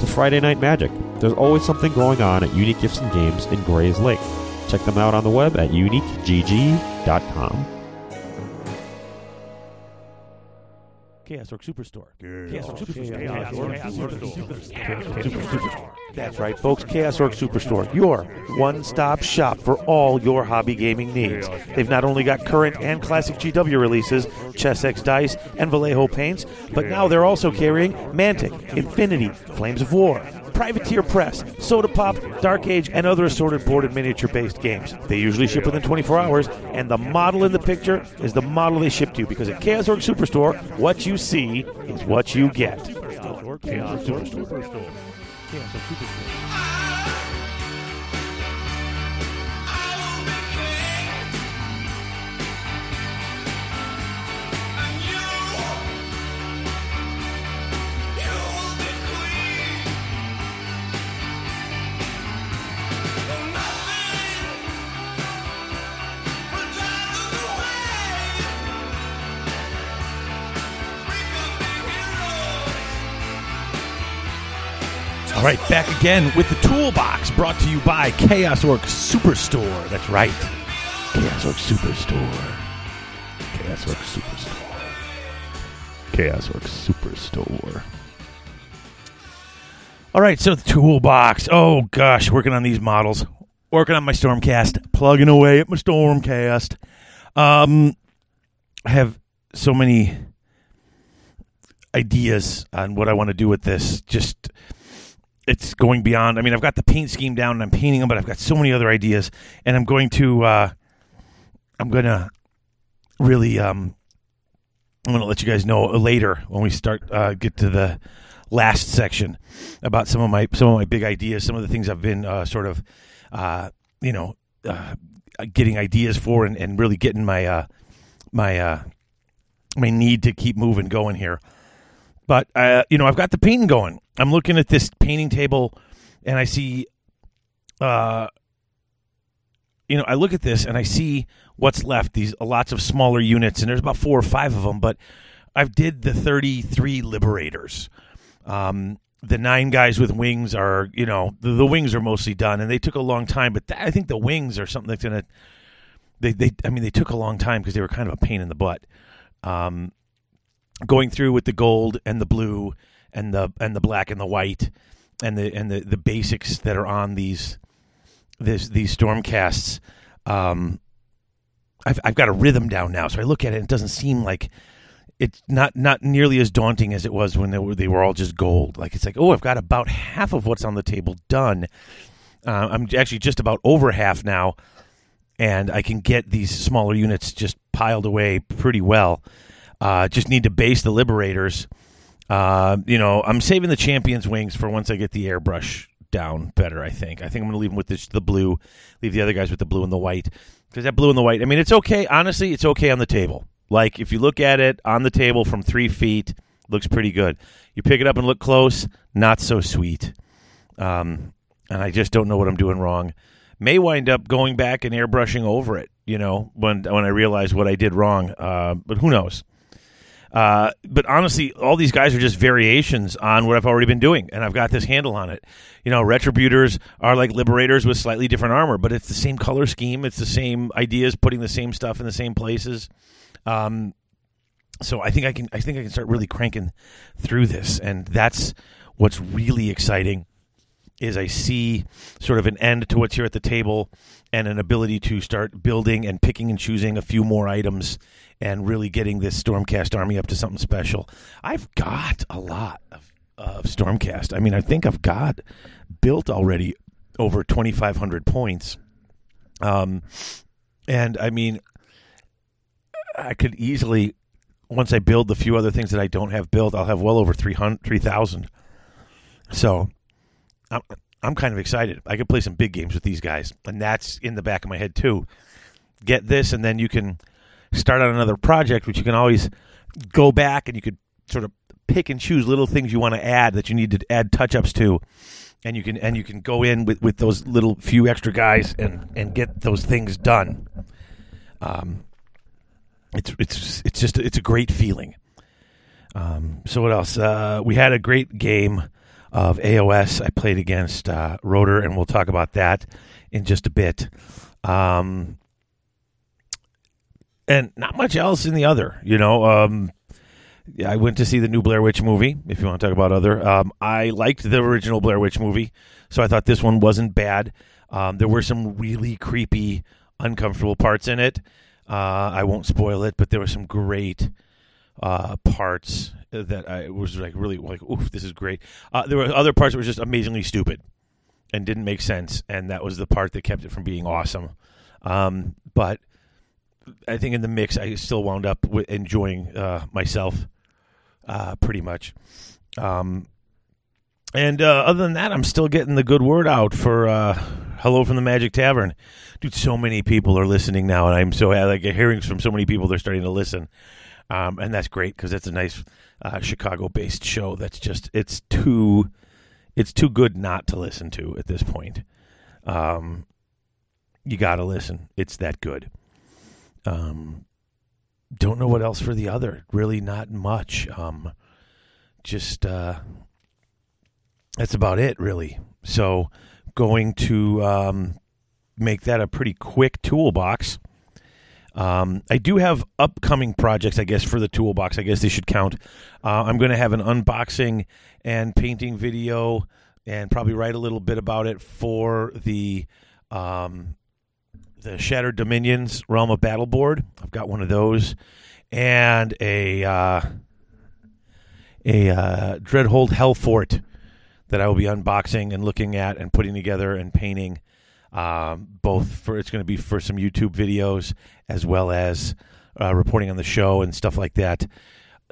to Friday Night Magic, there's always something going on at Unique Gifts and Games in Grayslake. Check them out on the web at uniquegg.com. Chaos Orc oh, Superstore. Chaos Orc Superstore. That's right, folks. Chaos Orc Superstore, your one-stop shop for all your hobby gaming needs. They've not only got current and classic GW releases, Chessex Dice, and Vallejo paints, but now they're also carrying Mantic, Infinity, Flames of War, Privateer Press, Soda Pop, Dark Age, and other assorted board and miniature based games. They usually ship within 24 hours, and the model in the picture is the model they ship to you because at Chaos Orc Superstore, what you see is what you get. Chaos Orc Superstore. Chaos Orc Superstore. Right, back again with the toolbox brought to you by Chaos Orc Superstore. That's right. Chaos Orc Superstore. Chaos Orc Superstore. Chaos Orc Superstore. All right, so the toolbox. Oh gosh, working on these models. Working on my Stormcast. Plugging away at my Stormcast. Um I have so many ideas on what I want to do with this. Just it's going beyond. I mean, I've got the paint scheme down and I'm painting them, but I've got so many other ideas, and I'm going to, uh, I'm going to really, um, I'm going to let you guys know later when we start uh, get to the last section about some of my some of my big ideas, some of the things I've been uh, sort of, uh, you know, uh, getting ideas for, and, and really getting my uh, my uh, my need to keep moving going here. But uh, you know, I've got the painting going. I'm looking at this painting table, and I see, uh, you know, I look at this and I see what's left. These lots of smaller units, and there's about four or five of them. But I've did the 33 liberators. Um, the nine guys with wings are, you know, the, the wings are mostly done, and they took a long time. But I think the wings are something that's gonna. They, they, I mean, they took a long time because they were kind of a pain in the butt. Um, going through with the gold and the blue and the and the black and the white and the and the, the basics that are on these this these stormcasts um I've I've got a rhythm down now so I look at it and it doesn't seem like it's not not nearly as daunting as it was when they were they were all just gold. Like it's like oh I've got about half of what's on the table done. Uh, I'm actually just about over half now and I can get these smaller units just piled away pretty well uh, just need to base the liberators. Uh, you know, I'm saving the champions wings for once I get the airbrush down better. I think. I think I'm going to leave them with this, the blue. Leave the other guys with the blue and the white because that blue and the white. I mean, it's okay. Honestly, it's okay on the table. Like if you look at it on the table from three feet, looks pretty good. You pick it up and look close, not so sweet. Um, and I just don't know what I'm doing wrong. May wind up going back and airbrushing over it. You know, when when I realize what I did wrong. Uh, but who knows? Uh, but honestly, all these guys are just variations on what I've already been doing, and I've got this handle on it. You know, retributors are like liberators with slightly different armor, but it's the same color scheme. It's the same ideas, putting the same stuff in the same places. Um, so I think I can. I think I can start really cranking through this, and that's what's really exciting. Is I see sort of an end to what's here at the table, and an ability to start building and picking and choosing a few more items and really getting this Stormcast army up to something special. I've got a lot of, of Stormcast. I mean, I think I've got built already over 2,500 points. Um, and I mean, I could easily, once I build the few other things that I don't have built, I'll have well over 3,000. So I'm I'm kind of excited. I could play some big games with these guys, and that's in the back of my head too. Get this, and then you can start on another project, which you can always go back and you could sort of pick and choose little things you want to add that you need to add touch ups to, and you can and you can go in with, with those little few extra guys and and get those things done. Um, it's it's it's just it's a great feeling. Um, so what else? Uh, we had a great game of AOS. I played against uh, Rotor, and we'll talk about that in just a bit. Um, and not much else in the other. You know, um, I went to see the new Blair Witch movie. If you want to talk about other, um, I liked the original Blair Witch movie, so I thought this one wasn't bad. Um, there were some really creepy, uncomfortable parts in it. Uh, I won't spoil it, but there were some great uh, parts that I was like really like, oof, this is great. Uh, there were other parts that were just amazingly stupid and didn't make sense, and that was the part that kept it from being awesome. Um, but I think in the mix, I still wound up enjoying uh, myself uh, pretty much. Um, and uh, other than that, I'm still getting the good word out for uh, "Hello from the Magic Tavern." Dude, so many people are listening now, and I'm so like hearing from so many people they're starting to listen, um, and that's great because it's a nice uh, Chicago-based show. That's just it's too it's too good not to listen to at this point. Um, you got to listen; it's that good. Um, don't know what else for the other. Really, not much. Um, just uh, that's about it, really. So, going to um, make that a pretty quick toolbox. Um, I do have upcoming projects, I guess, for the toolbox. I guess they should count. Uh, I'm going to have an unboxing and painting video, and probably write a little bit about it for the um, the Shattered Dominions Realm of Battle board. I've got one of those, and a uh, a uh, Dreadhold Hellfort that I will be unboxing and looking at and putting together and painting. Um, both for it's going to be for some YouTube videos as well as uh, reporting on the show and stuff like that.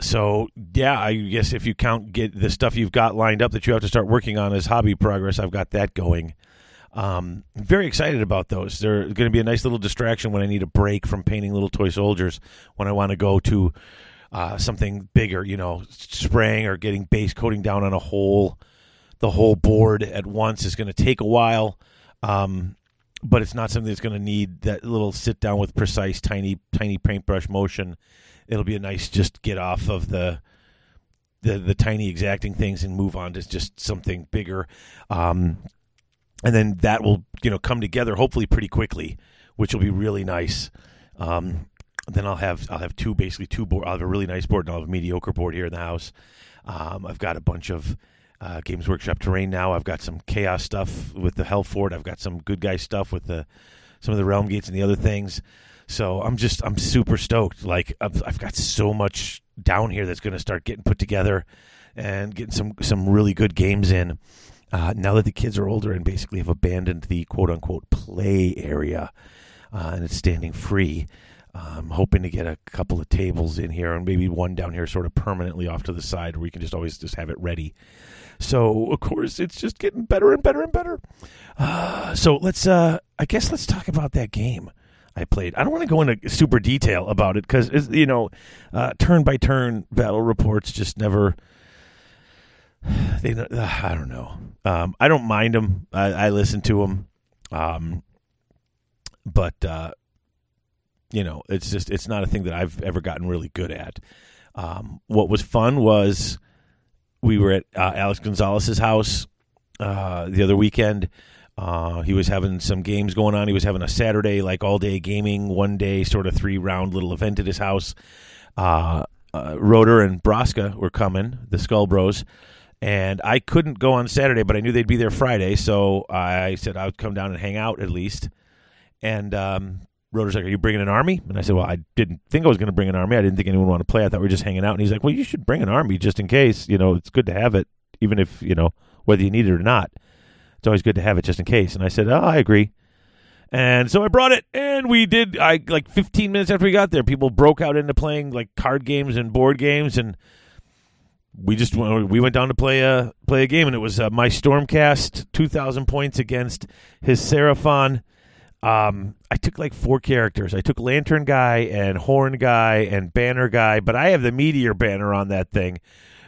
So yeah, I guess if you count get the stuff you've got lined up that you have to start working on as hobby progress, I've got that going. Um, very excited about those. They're going to be a nice little distraction when I need a break from painting little toy soldiers. When I want to go to uh, something bigger, you know, spraying or getting base coating down on a whole, the whole board at once is going to take a while. Um, but it's not something that's going to need that little sit down with precise, tiny, tiny paintbrush motion. It'll be a nice just get off of the the the tiny exacting things and move on to just something bigger. Um, and then that will you know come together hopefully pretty quickly, which will be really nice. Um, then I'll have I'll have two basically two board. I'll have a really nice board and I'll have a mediocre board here in the house. Um, I've got a bunch of uh, Games Workshop terrain now. I've got some chaos stuff with the Hellfort. I've got some good guy stuff with the some of the realm gates and the other things. So I'm just I'm super stoked. Like I've, I've got so much down here that's going to start getting put together and getting some some really good games in. Uh, now that the kids are older and basically have abandoned the quote unquote play area uh, and it's standing free, I'm hoping to get a couple of tables in here and maybe one down here sort of permanently off to the side where we can just always just have it ready. So of course it's just getting better and better and better. Uh, so let's uh, I guess let's talk about that game. I played. I don't want to go into super detail about it because you know, uh, turn by turn battle reports just never. They, uh, I don't know. Um, I don't mind them. I, I listen to them, um, but uh, you know, it's just it's not a thing that I've ever gotten really good at. Um, what was fun was we were at uh, Alex Gonzalez's house uh, the other weekend. Uh, he was having some games going on. He was having a Saturday, like all day gaming, one day sort of three round little event at his house. Uh, uh, Rotor and Broska were coming, the Skull Bros, and I couldn't go on Saturday, but I knew they'd be there Friday, so I said I would come down and hang out at least. And um, Rotor's like, "Are you bringing an army?" And I said, "Well, I didn't think I was going to bring an army. I didn't think anyone would want to play. I thought we were just hanging out." And he's like, "Well, you should bring an army just in case. You know, it's good to have it, even if you know whether you need it or not." it's always good to have it just in case. And I said, oh, I agree. And so I brought it, and we did. I like 15 minutes after we got there, people broke out into playing like card games and board games, and we just we went down to play a play a game, and it was uh, my Stormcast, two thousand points against his Seraphon. Um, I took like four characters. I took Lantern Guy and Horn Guy and Banner Guy, but I have the Meteor banner on that thing.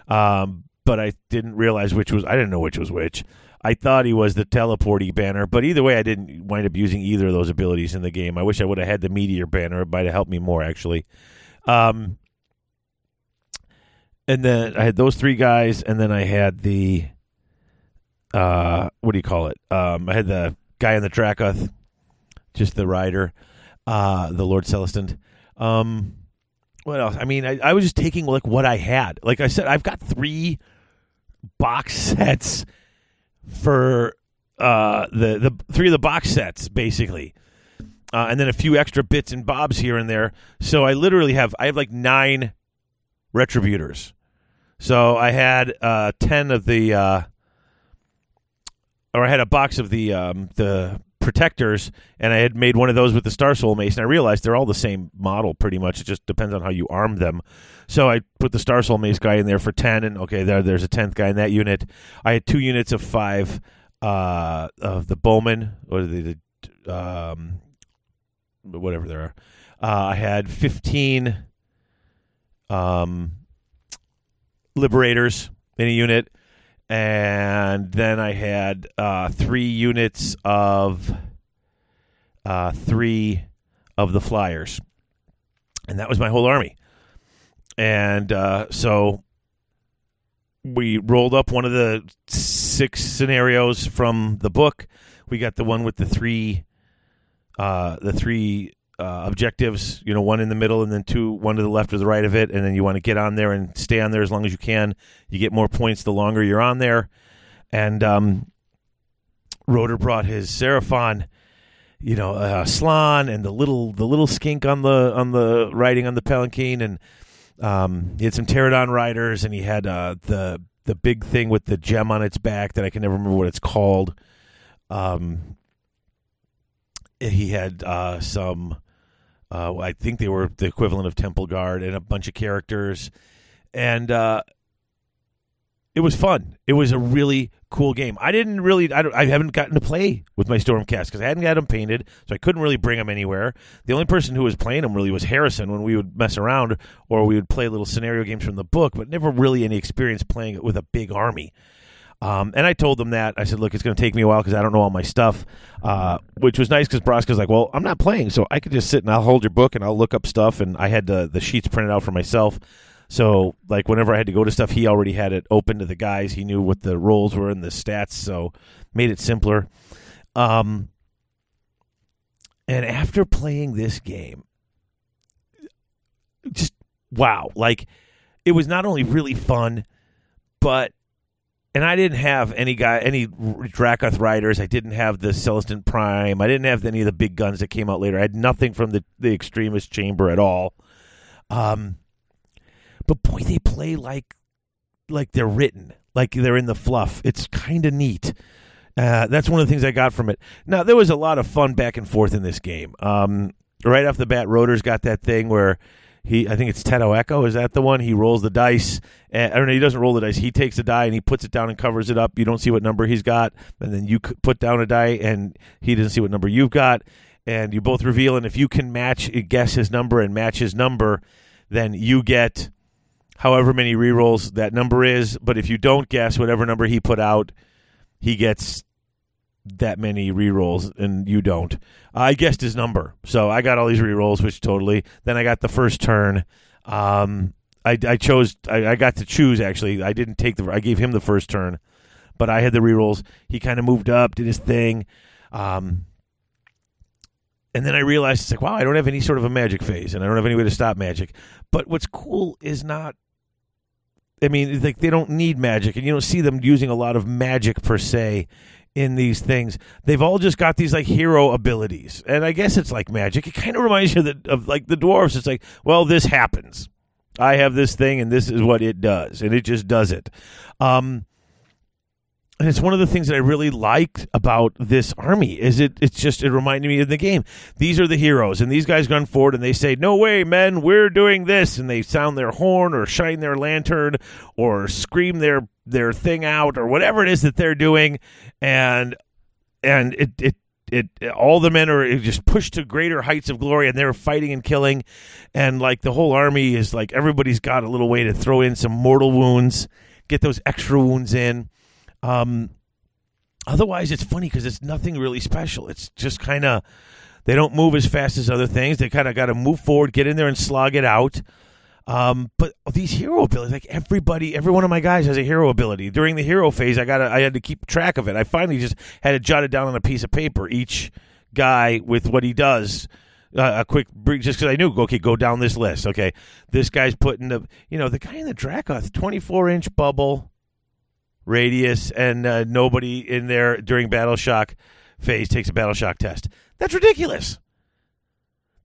Um, but I didn't realize which was. I didn't know which was which. I thought he was the teleporty banner, but either way, I didn't wind up using either of those abilities in the game. I wish I would have had the Meteor banner; it might have helped me more actually. Um, and then I had those three guys, and then I had the uh, what do you call it? Um, I had the guy in the Dracoth, just the rider, uh, the Lord Celestant. Um, what else? I mean, I, I was just taking like what I had. Like I said, I've got three box sets for uh, the the three of the box sets basically. Uh, and then a few extra bits and bobs here and there. So I literally have I have like nine retributors. So I had uh, ten of the, uh, or I had a box of the um, the protectors, and I had made one of those with the Starsoul Mace, and I realized they're all the same model pretty much. It just depends on how you arm them. So I put the Starsoul Mace guy in there for ten, and okay, there there's a tenth guy in that unit. I had two units of five uh, of the Bowman or the, the um, whatever there are. Uh, I had fifteen um, liberators in a unit, and then I had uh, three units of uh, three of the flyers, and that was my whole army. And uh, so we rolled up one of the six scenarios from the book. We got the one with the three, uh, the three uh, objectives. You know, one in the middle, and then two, one to the left or the right of it. And then you want to get on there and stay on there as long as you can. You get more points the longer you're on there. And um, Rotor brought his Seraphon, you know, uh, Slann and the little the little skink on the on the riding on the palanquin, and um, he had some Terradon riders, and he had uh, the the big thing with the gem on its back that I can never remember what it's called. Um, he had uh, some, uh, I think they were the equivalent of Temple Guard, and a bunch of characters, and uh, it was fun. It was a really cool game. I didn't really, I, I haven't gotten to play with my Stormcast because I hadn't got them painted, so I couldn't really bring them anywhere. The only person who was playing them really was Harrison when we would mess around or we would play little scenario games from the book, but never really any experience playing it with a big army. Um, and I told them that. I said, look, it's going to take me a while because I don't know all my stuff, uh, which was nice because Broska's like, well, I'm not playing, so I could just sit and I'll hold your book and I'll look up stuff. And I had the, the sheets printed out for myself. So, like, whenever I had to go to stuff, he already had it open to the guys. He knew what the roles were and the stats, so made it simpler. Um, and after playing this game, just wow. Like, it was not only really fun, but and I didn't have any guy, any Dracoth riders. I didn't have the Celestant Prime. I didn't have any of the big guns that came out later. I had nothing from the the Extremis Chamber at all. Um, but boy, they play like like they're written, like they're in the fluff. It's kind of neat. Uh, that's one of the things I got from it. Now there was a lot of fun back and forth in this game. Um, right off the bat, Rotor's got that thing where he, I think it's Tetto'Eko. Is that the one? He rolls the dice. And, I don't know. He doesn't roll the dice. He takes a die and he puts it down and covers it up. You don't see what number he's got, and then you put down a die and he doesn't see what number you've got, and you both reveal. And if you can match, guess his number and match his number, then you get however many rerolls that number is. But if you don't guess whatever number he put out, he gets that many rerolls and you don't. I guessed his number. So I got all these rerolls, which totally. Then I got the first turn. Um, I, I chose, I, I got to choose actually. I didn't take the, I gave him the first turn, but I had the rerolls. He kind of moved up, did his thing. Um, and then I realized it's like, wow, I don't have any sort of a magic phase and I don't have any way to stop magic. But what's cool is not I mean, like they don't need magic, and you don't see them using a lot of magic per se in these things. They've all just got these like hero abilities, and I guess it's like magic. It kind of reminds you of, the, of like the dwarves. It's like, well, this happens. I have this thing, and this is what it does, and it just does it. Um, and it's one of the things that I really liked about this army is it it's just it reminded me of the game. These are the heroes, and these guys run forward and they say, "No way, men, we're doing this," and they sound their horn or shine their lantern or scream their their thing out or whatever it is that they're doing, and and it it. It all the men are just pushed to greater heights of glory, and they're fighting and killing, and like the whole army is like everybody's got a little way to throw in some mortal wounds, get those extra wounds in, um, otherwise, it's funny because it's nothing really special. It's just kind of they don't move as fast as other things. They kind of got to move forward, get in there, and slog it out. Um, but these hero abilities, like everybody, every one of my guys has a hero ability. During the hero phase, I got I had to keep track of it. I finally just had it jotted down on a piece of paper. Each guy with what he does. Uh, a quick brief, just because I knew, okay, go down this list. Okay, this guy's putting the, you know, the guy in the Dracoth, twenty four inch bubble, radius, and uh, nobody in there during battle shock phase takes a battle shock test. That's ridiculous.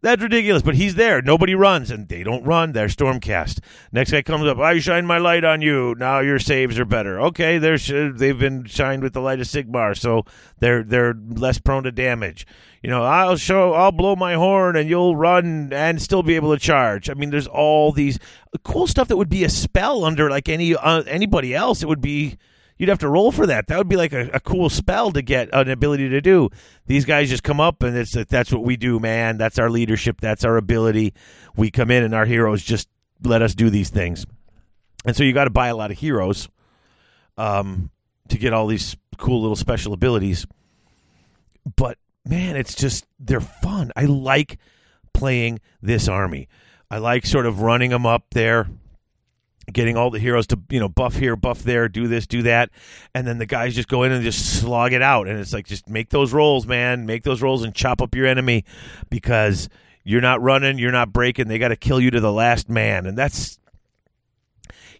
That's ridiculous. But he's there. Nobody runs, and they don't run. They're Stormcast. Next guy comes up. I shine my light on you. Now your saves are better. Okay, they're they've been shined with the light of Sigmar, so they're they're less prone to damage. You know, I'll show, I'll blow my horn, and you'll run and still be able to charge. I mean, there's all these cool stuff that would be a spell under like any uh, anybody else. It would be you'd have to roll for that. That would be like a, a, cool spell to get an ability to do. These guys just come up and it's that's what we do, man. That's our leadership. That's our ability. We come in and our heroes just let us do these things. And so you got to buy a lot of heroes um, to get all these cool little special abilities. But man, it's just they're fun. I like playing this army. I like sort of running them up there getting all the heroes to you know buff here buff there do this do that. And then the guys just go in and just slog it out. And it's like just make those rolls man. Make those rolls and chop up your enemy because you're not running you're not breaking. They got to kill you to the last man. And that's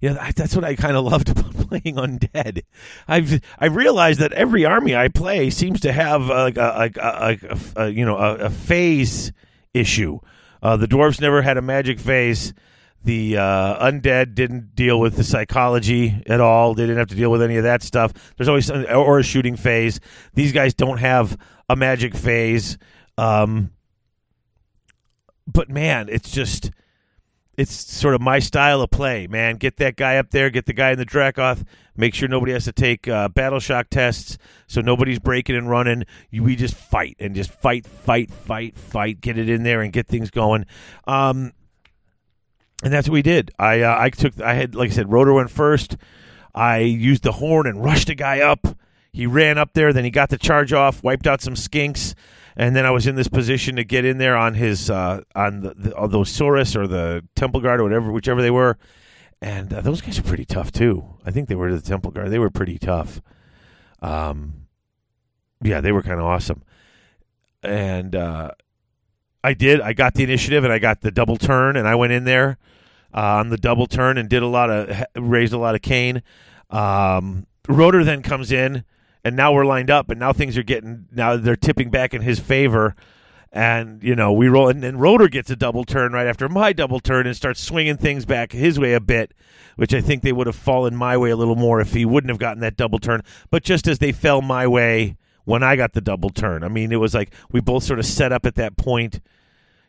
you know, that's what I kind of loved about playing undead. I've I realized that every army I play seems to have like a, a, a, a, you know a, phase issue. Uh, the dwarves never had a magic phase the uh, undead didn't deal with the psychology at all. They didn't have to deal with any of that stuff. There's always or a shooting phase. These guys don't have a magic phase. Um, but man, it's just it's sort of my style of play. Man, get that guy up there, get the guy in the Dracoth. Make sure nobody has to take uh, battle shock tests, so nobody's breaking and running. You, we just fight and just fight, fight, fight, fight. Get it in there and get things going. Um, and that's what we did. I uh, I took I had like I said, Rotor went first. I used the horn and rushed a guy up. He ran up there, then he got the charge off, wiped out some skinks, and then I was in this position to get in there on his uh, on the, the, the Saurus or the Temple Guard or whatever, whichever they were. And uh, those guys are pretty tough too. I think they were the Temple Guard. They were pretty tough. Um, yeah, they were kind of awesome. And uh, I did. I got the initiative and I got the double turn, and I went in there uh, on the double turn and did a lot of raised a lot of Cain. Um, Rotor then comes in, and now we're lined up, and now things are getting now they're tipping back in his favor. And you know we roll, and then Rotor gets a double turn right after my double turn and starts swinging things back his way a bit, which I think they would have fallen my way a little more if he wouldn't have gotten that double turn. But just as they fell my way, when I got the double turn. I mean, it was like we both sort of set up at that point.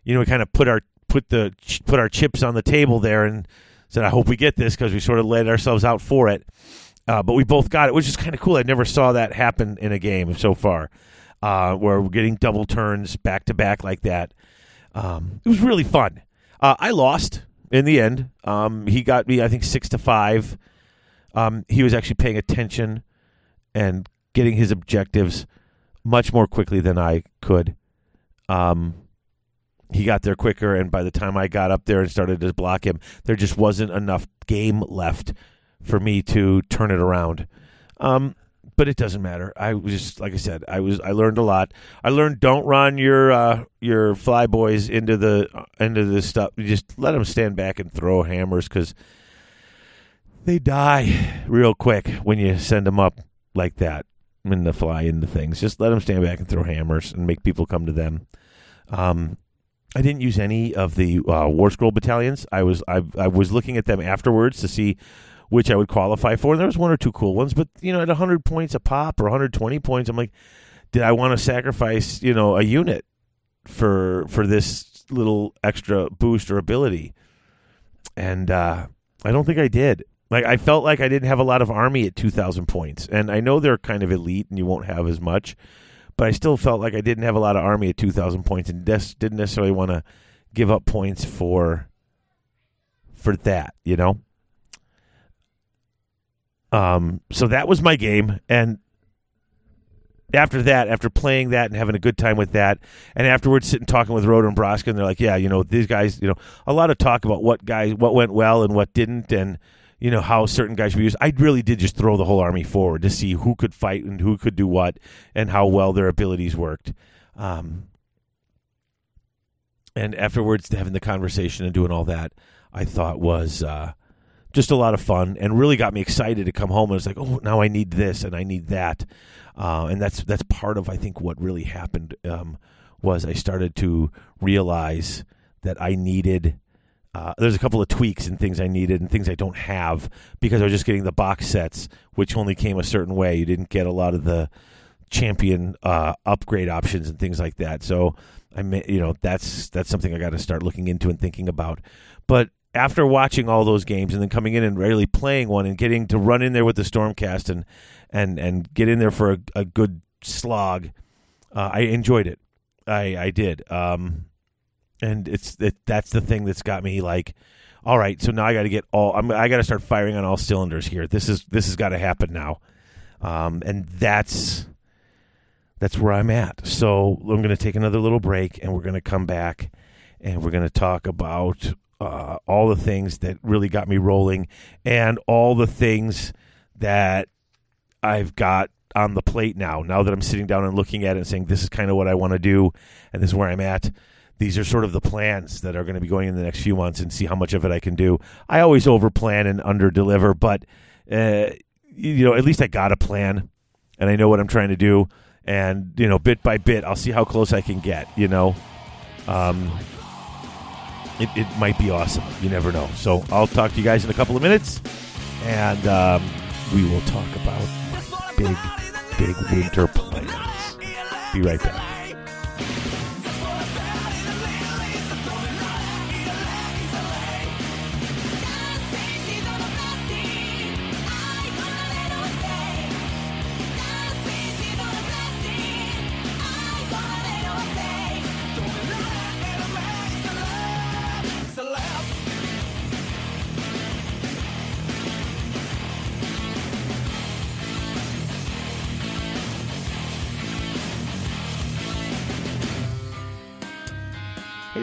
You know, we kind of put our put the put our chips on the table there and said, "I hope we get this" because we sort of laid ourselves out for it. Uh, but we both got it, which is kind of cool. I never saw that happen in a game so far, uh, where we're getting double turns back to back like that. Um, it was really fun. Uh, I lost in the end. Um, he got me, I think, six to five. Um, he was actually paying attention and getting his objectives much more quickly than I could. Um, he got there quicker, and by the time I got up there and started to block him, there just wasn't enough game left for me to turn it around. Um, but it doesn't matter. I was just like I said, I was I learned a lot. I learned don't run your uh, your fly boys into the uh, into the stuff. You just let them stand back and throw hammers because they die real quick when you send them up like that in the fly into things. Just let them stand back and throw hammers and make people come to them. Um, I didn't use any of the uh, Warscroll battalions. I was I, I was looking at them afterwards to see which I would qualify for. And there was one or two cool ones, but you know, at 100 points a pop or 120 points, I'm like, did I want to sacrifice, you know, a unit for for this little extra boost or ability? And uh, I don't think I did. Like I felt like I didn't have a lot of army at 2,000 points, and I know they're kind of elite, and you won't have as much. But I still felt like I didn't have a lot of army at 2,000 points, and des- didn't necessarily want to give up points for for that, you know. Um, so that was my game, and after that, after playing that and having a good time with that, and afterwards sitting talking with Rotor and Broska, and they're like, "Yeah, you know, these guys, you know, a lot of talk about what guys, what went well and what didn't, and you know how certain guys were used." I really did just throw the whole army forward to see who could fight and who could do what, and how well their abilities worked. Um, and afterwards, having the conversation and doing all that, I thought was uh, just a lot of fun and really got me excited to come home. And was like, oh, now I need this and I need that, uh, and that's that's part of I think what really happened um, was I started to realize that I needed. Uh, there's a couple of tweaks and things I needed and things I don't have because I was just getting the box sets, which only came a certain way. You didn't get a lot of the champion uh, upgrade options and things like that. So I may, you know, that's that's something I got to start looking into and thinking about. But after watching all those games and then coming in and really playing one and getting to run in there with the Stormcast and and and get in there for a, a good slog, uh, I enjoyed it. I I did. Um, and it's it, that's the thing that's got me like, all right. So now I got to get all. I'm, I got to start firing on all cylinders here. This is this has got to happen now. Um, and that's that's where I'm at. So I'm going to take another little break, and we're going to come back, and we're going to talk about uh, all the things that really got me rolling, and all the things that I've got on the plate now. Now that I'm sitting down and looking at it and saying, "This is kind of what I want to do, and this is where I'm at." These are sort of the plans that are going to be going in the next few months, and see how much of it I can do. I always over plan and under deliver, but uh, you know, at least I got a plan, and I know what I'm trying to do and you know bit by bit i'll see how close i can get you know? Um, it, it might be awesome. You never know. So i'll talk to you guys in a couple of minutes and um, we will talk about my big big winter plans. Be right back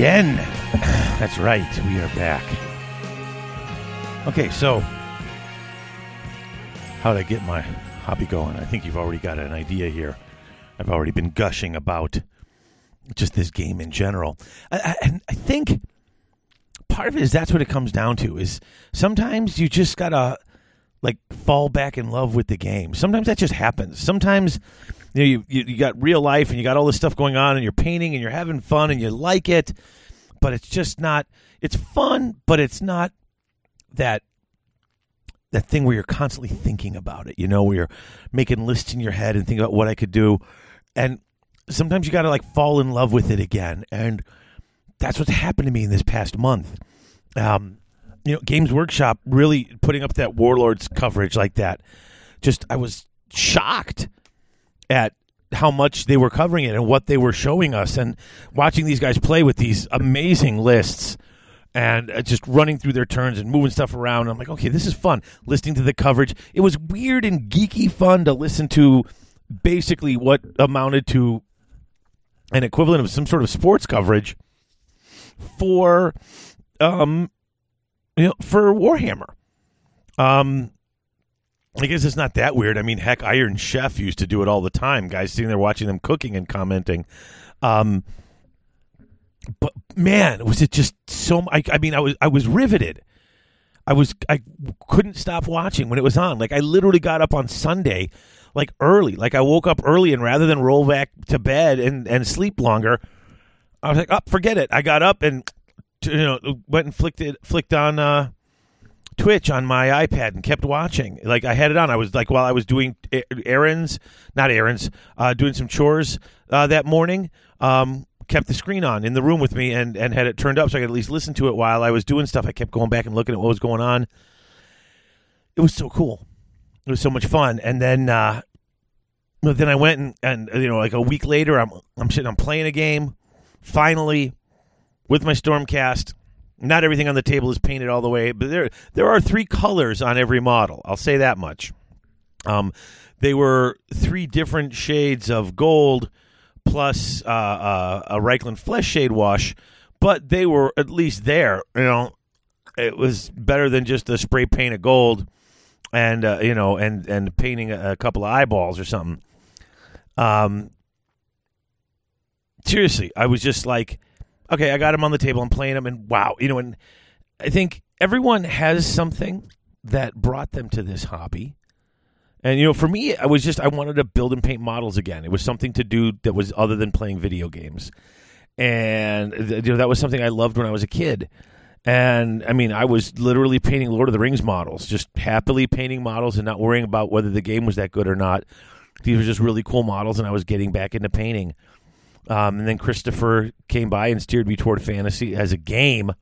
Again. That's right. We are back. Okay, so how I get my hobby going? I think you've already got an idea here. I've already been gushing about just this game in general. I, I, and I think part of it is that's what it comes down to is sometimes you just gotta like fall back in love with the game. Sometimes that just happens. Sometimes you know you, you, you got real life and you got all this stuff going on and you're painting and you're having fun and you like it, but it's just not. It's fun, but it's not that that thing where you're constantly thinking about it. You know, where you're making lists in your head and thinking about what I could do, and sometimes you got to like fall in love with it again. And that's what's happened to me in this past month. Um, you know, Games Workshop really putting up that Warlords coverage like that. Just I was shocked at how much they were covering it and what they were showing us and watching these guys play with these amazing lists and uh, just running through their turns and moving stuff around. I'm like, okay, this is fun. Listening to the coverage, it was weird and geeky fun to listen to. Basically, what amounted to an equivalent of some sort of sports coverage for, um, you know, for Warhammer. Um, I guess it's not that weird. I mean, heck, Iron Chef used to do it all the time. Guys sitting there watching them cooking and commenting. Um, but man, was it just so? I, I mean, I was I was riveted. I was I couldn't stop watching when it was on. Like I literally got up on Sunday, like early. Like I woke up early, and rather than roll back to bed and and sleep longer, I was like, "Oh, forget it." I got up and you know went and flicked it, flicked on uh, Twitch on my iPad and kept watching. Like I had it on. I was like while I was doing er- errands, not errands, uh, doing some chores uh, that morning. Um, kept the screen on in the room with me and and had it turned up so I could at least listen to it while I was doing stuff. I kept going back and looking at what was going on. It was so cool. It was so much fun. And then uh, then I went and, and you know like a week later I'm I'm sitting I'm playing a game finally with my Stormcast. Not everything on the table is painted all the way, but there there are three colors on every model. I'll say that much. Um, they were three different shades of gold plus uh, uh, a Reikland Flesh Shade wash, but they were at least there. You know, it was better than just a spray paint of gold and uh, you know and and painting a, a couple of eyeballs or something. Um, seriously, I was just like, okay, I got him on the table. I'm playing him, and wow, you know, and I think everyone has something that brought them to this hobby. And you know, for me, I was just I wanted to build and paint models again. It was something to do that was other than playing video games, and you know that was something I loved when I was a kid. And I mean, I was literally painting Lord of the Rings models, just happily painting models and not worrying about whether the game was that good or not. These were just really cool models, and I was getting back into painting. Um, and then Christopher came by and steered me toward fantasy as a game.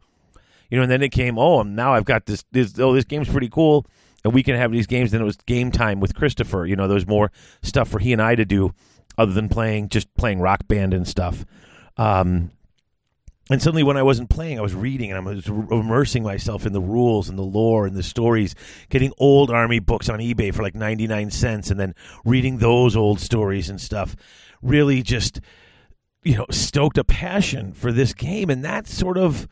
You know, and then it came, oh, now I've got this, this oh, this game's pretty cool, and we can have these games. Then it was game time with Christopher. You know, there was more stuff for he and I to do other than playing, just playing rock band and stuff. Um, and suddenly, when I wasn't playing, I was reading and I was immersing myself in the rules and the lore and the stories, getting old army books on eBay for like 99 cents and then reading those old stories and stuff. Really just, you know, stoked a passion for this game. And that sort of,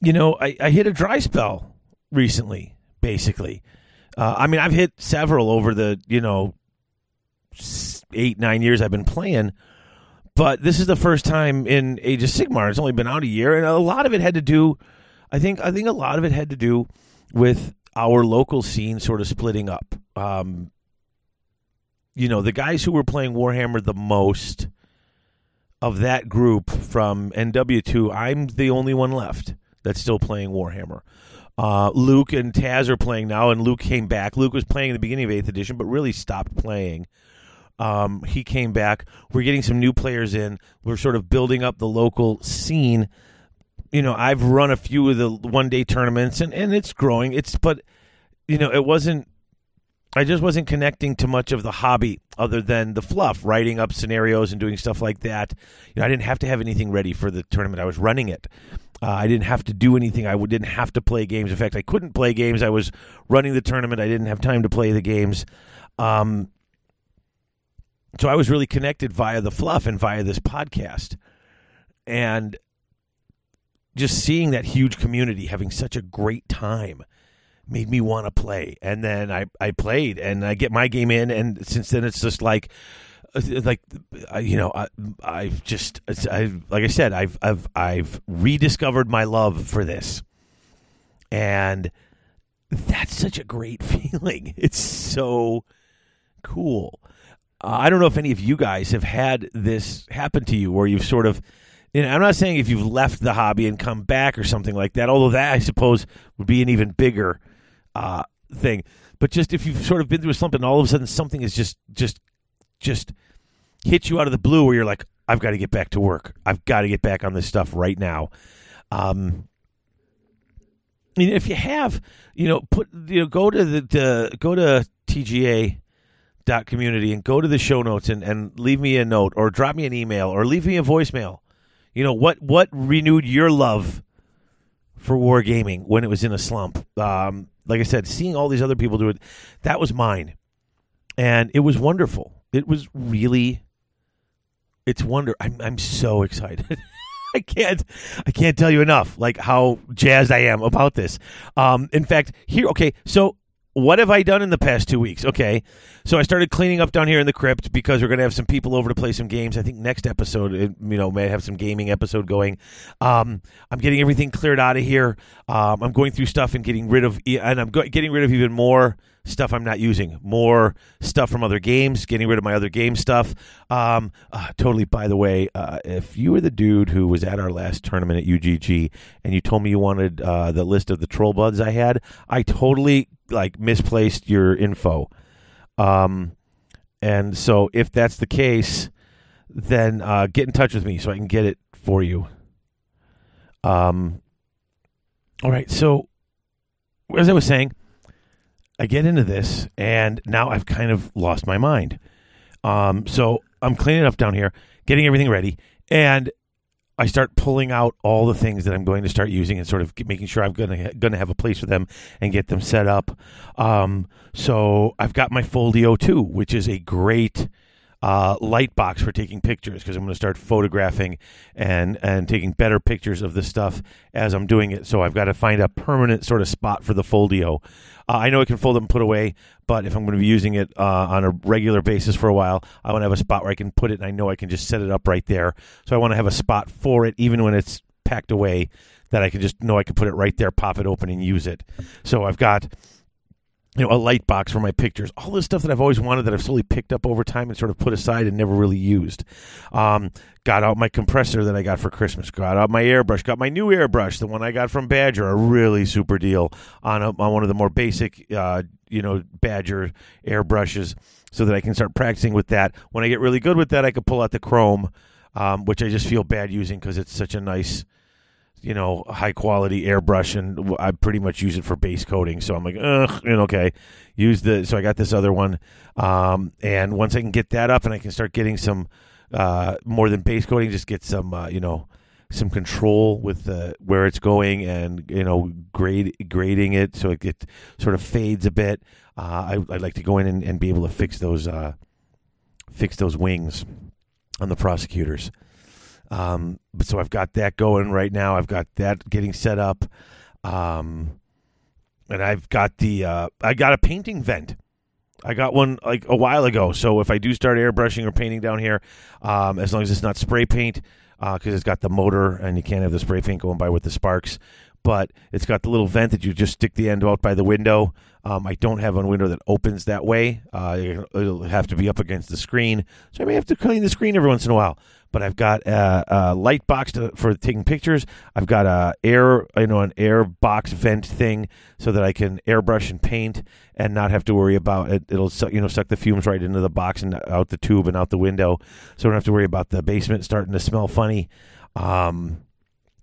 you know, I, I hit a dry spell recently, basically. Uh, I mean, I've hit several over the, you know, eight, nine years I've been playing but this is the first time in Age of Sigmar. It's only been out a year, and a lot of it had to do. I think. I think a lot of it had to do with our local scene sort of splitting up. Um, you know, the guys who were playing Warhammer the most of that group from NW2, I'm the only one left that's still playing Warhammer. Uh, Luke and Taz are playing now, and Luke came back. Luke was playing in the beginning of 8th edition, but really stopped playing. Um, he came back. We're getting some new players in. We're sort of building up the local scene. You know, I've run a few of the one day tournaments, and, and it's growing. It's but you know, it wasn't. I just wasn't connecting to much of the hobby other than the fluff, writing up scenarios and doing stuff like that. You know, I didn't have to have anything ready for the tournament. I was running it. Uh, I didn't have to do anything. I didn't have to play games. In fact, I couldn't play games. I was running the tournament. I didn't have time to play the games. Um, so I was really connected via the fluff and via this podcast. And just seeing that huge community having such a great time made me want to play. And then I, I played and I get my game in. And since then, it's just like, uh, like you know, I, I've just, I like I said, I've, I've, I've rediscovered my love for this, and that's such a great feeling. It's so cool. Uh, I don't know if any of you guys have had this happen to you where you've sort of. You know, I'm not saying if you've left the hobby and come back or something like that, although that I suppose would be an even bigger uh, thing. But just if you've sort of been through a slump and all of a sudden something is just just just hit you out of the blue where you're like, I've got to get back to work. I've got to get back on this stuff right now. Um, I mean, if you have, you know, put you know, go to the, the go to TGA dot community and go to the show notes and, and leave me a note or drop me an email or leave me a voicemail. You know what what renewed your love for wargaming when it was in a slump? Um, like I said, seeing all these other people do it, that was mine, and it was wonderful. It was really, it's wonder. I'm I'm so excited. I can't I can't tell you enough like how jazzed I am about this. Um, in fact, here okay, so what have I done in the past two weeks? Okay, so I started cleaning up down here in the crypt because we're going to have some people over to play some games. I think next episode, you know, may have some gaming episode going. Um, I'm getting everything cleared out of here. Um, I'm going through stuff and getting rid of, and I'm getting rid of even more stuff I'm not using, more stuff from other games, getting rid of my other game stuff. Um, uh, totally. By the way, uh, if you were the dude who was at our last tournament at UGG and you told me you wanted uh, the list of the troll buds I had, I totally like misplaced your info. Um, and so if that's the case, then uh, get in touch with me so I can get it for you. Um, all right. So as I was saying, I get into this, and now I've kind of lost my mind. Um, so I'm cleaning up down here, getting everything ready, and I start pulling out all the things that I'm going to start using and sort of making sure I'm gonna gonna have a place for them and get them set up. Um, so I've got my Foldio 2, which is a great uh, light box for taking pictures because I'm going to start photographing and and taking better pictures of this stuff as I'm doing it. So I've got to find a permanent sort of spot for the Foldio. Uh, I know I can fold it and put away, but if I'm going to be using it uh, on a regular basis for a while, I want to have a spot where I can put it and I know I can just set it up right there. So I want to have a spot for it, even when it's packed away, that I can just know I can put it right there, pop it open, and use it. So I've got you know, a light box for my pictures, all this stuff that I've always wanted that I've slowly picked up over time and sort of put aside and never really used. Um, got out my compressor that I got for Christmas. Got out my airbrush. Got my new airbrush, the one I got from Badger, a really super deal on a, on one of the more basic, uh, you know, Badger airbrushes, so that I can start practicing with that. When I get really good with that, I can pull out the Krome, um, which I just feel bad using because it's such a nice you know, high quality airbrush, and I pretty much use it for base coating. So I'm like, ugh, and okay, use the. So I got this other one, um, and once I can get that up, and I can start getting some uh, more than base coating, just get some, uh, you know, some control with uh, where it's going, and you know, grade grading it so it sort of fades a bit. Uh, I, I'd like to go in and, and be able to fix those, uh, fix those wings on the prosecutors. Um, but so I've got that going right now. I've got that getting set up. Um, and I've got the uh, I got a painting vent. I got one like a while ago. So if I do start airbrushing or painting down here, um, as long as it's not spray paint, because it's got the motor and you can't have the spray paint going by with the sparks. But it's got the little vent that you just stick the end out by the window. Um, I don't have a window that opens that way. Uh, it'll have to be up against the screen, so I may have to clean the screen every once in a while. But I've got a, a light box to, for taking pictures. I've got a air, you know, an air box vent thing so that I can airbrush and paint and not have to worry about it. It'll suck, you know suck the fumes right into the box and out the tube and out the window, so I don't have to worry about the basement starting to smell funny. Um,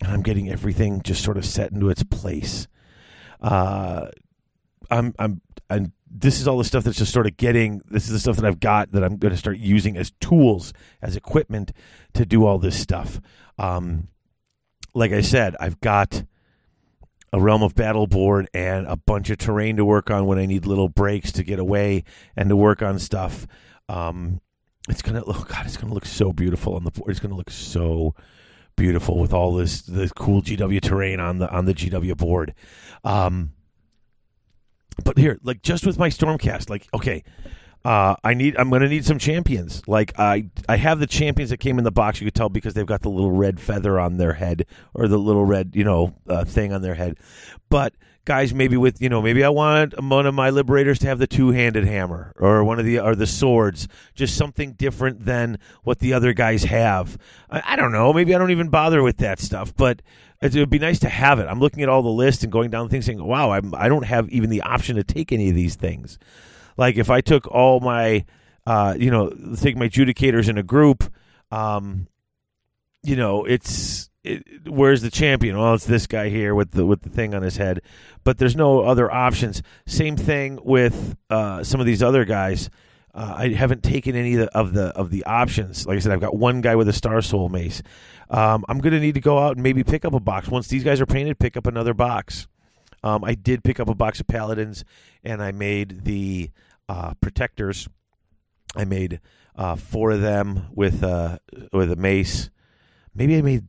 and I'm getting everything just sort of set into its place. Uh, I'm I'm and this is all the stuff that's just sort of getting this is the stuff that I've got that I'm going to start using as tools as equipment to do all this stuff. Um, like I said, I've got a realm of battle board and a bunch of terrain to work on when I need little breaks to get away and to work on stuff. Um, it's gonna look God, it's gonna look so beautiful on the board. It's gonna look so beautiful with all this the cool GW terrain on the on the GW board. Um, but here, like just with my Stormcast, like okay, Uh, I need. I'm going to need some champions. Like I, I have the champions that came in the box. You could tell because they've got the little red feather on their head or the little red, you know, uh, thing on their head. But guys, maybe with you know, maybe I want one of my liberators to have the two-handed hammer or one of the or the swords, just something different than what the other guys have. I, I don't know. Maybe I don't even bother with that stuff, but it would be nice to have it. I'm looking at all the lists and going down things, saying, "Wow, I'm, I don't have even the option to take any of these things." Like if I took all my, uh, you know, take my adjudicators in a group, um, you know, it's it, where's the champion? Well, it's this guy here with the with the thing on his head, but there's no other options. Same thing with uh, some of these other guys. Uh, I haven't taken any of the, of the of the options. Like I said, I've got one guy with a Starsoul mace. Um, I'm going to need to go out and maybe pick up a box. Once these guys are painted, pick up another box. Um, I did pick up a box of paladins, and I made the uh, protectors. I made uh, four of them with uh, with a mace. Maybe I made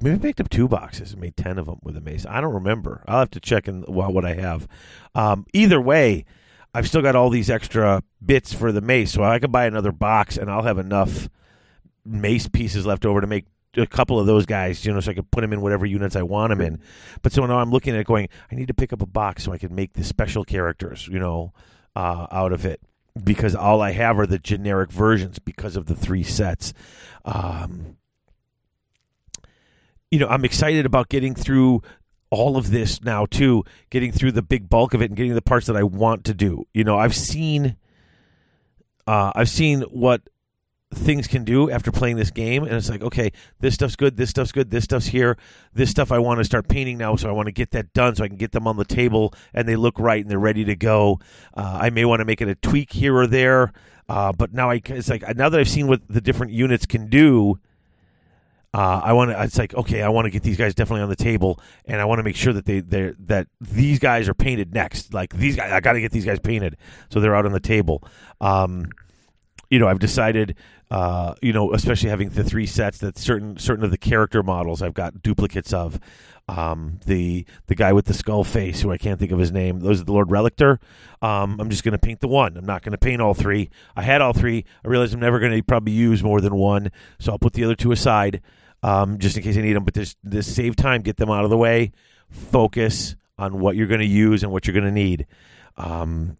maybe I picked up two boxes and made ten of them with a mace. I don't remember. I'll have to check in what I have. Um, either way, I've still got all these extra bits for the mace, so I can buy another box, and I'll have enough mace pieces left over to make a couple of those guys, you know, so I could put them in whatever units I want them in. But so now I'm looking at going, I need to pick up a box so I can make the special characters, you know, uh, out of it because all I have are the generic versions because of the three sets. Um, you know, I'm excited about getting through all of this now too, getting through the big bulk of it and getting the parts that I want to do. You know, I've seen uh, I've seen what things can do after playing this game and it's like okay this stuff's good this stuff's good this stuff's here this stuff i want to start painting now so i want to get that done so i can get them on the table and they look right and they're ready to go uh, i may want to make it a tweak here or there uh, but now I, it's like now that i've seen what the different units can do uh, I want to. It's like okay, I want to get these guys definitely on the table, and I want to make sure that they they that these guys are painted next. Like these guys, I got to get these guys painted so they're out on the table. Um, you know, I've decided uh, you know, especially having the three sets that certain certain of the character models I've got duplicates of. Um, the the guy with the skull face, who I can't think of his name, those are the Lord Relictor. Um, I'm just going to paint the one. I'm not going to paint all three. I had all three. I realized I'm never going to probably use more than one, so I'll put the other two aside um, just in case I need them. But just, this save time, get them out of the way, focus on what you're going to use and what you're going to need. Um,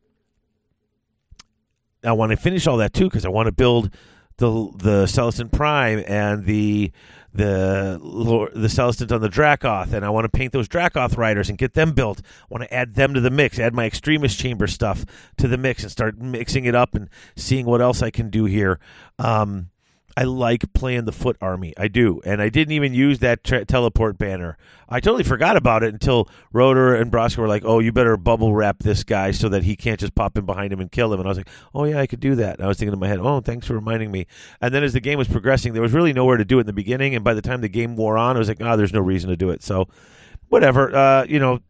I want to finish all that too because I want to build the the Celestant Prime and the the the Celestant on the Dracoth, and I want to paint those Dracoth riders and get them built. I want to add them to the mix, add my Extremis Chamber stuff to the mix, and start mixing it up and seeing what else I can do here. Um, I like playing the foot army. I do. And I didn't even use that tra- teleport banner. I totally forgot about it until Rotor and Broska were like, oh, you better bubble wrap this guy so that he can't just pop in behind him and kill him. And I was like, oh, yeah, I could do that. And I was thinking in my head, oh, thanks for reminding me. And then as the game was progressing, there was really nowhere to do it in the beginning. And by the time the game wore on, I was like, oh, there's no reason to do it. So whatever. Uh, you know,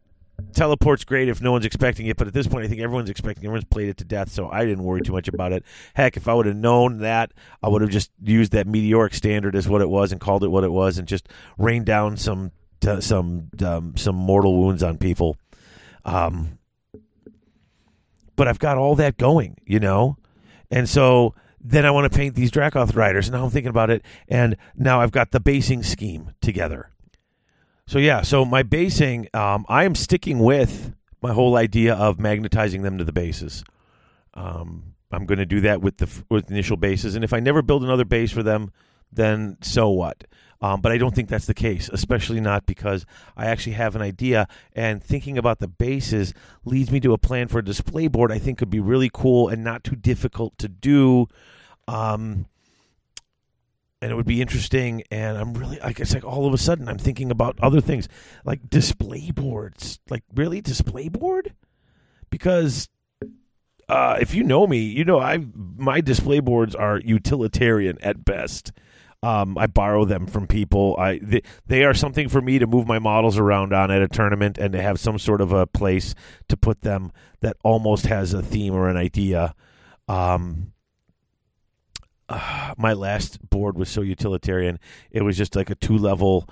teleport's great if no one's expecting it, but at this point, I think everyone's expecting. Everyone's played it to death, so I didn't worry too much about it. Heck, if I would have known that, I would have just used that meteoric standard as what it was and called it what it was, and just rained down some t- some um, some mortal wounds on people. Um, but I've got all that going, you know, and so then I want to paint these Dracoth riders. And now I'm thinking about it, and now I've got the basing scheme together. So yeah, so my basing, um, I am sticking with my whole idea of magnetizing them to the bases. Um, I'm going to do that with the with initial bases, and if I never build another base for them, then so what? Um, but I don't think that's the case, especially not because I actually have an idea. And thinking about the bases leads me to a plan for a display board I think could be really cool and not too difficult to do. Um, and it would be interesting. And I'm really, like, it's like all of a sudden I'm thinking about other things like display boards. Like, really, display board? Because uh, if you know me, you know I my display boards are utilitarian at best. Um, I borrow them from people. I they, they are something for me to move my models around on at a tournament and to have some sort of a place to put them that almost has a theme or an idea. Um, uh, my last board was so utilitarian. It was just like a two level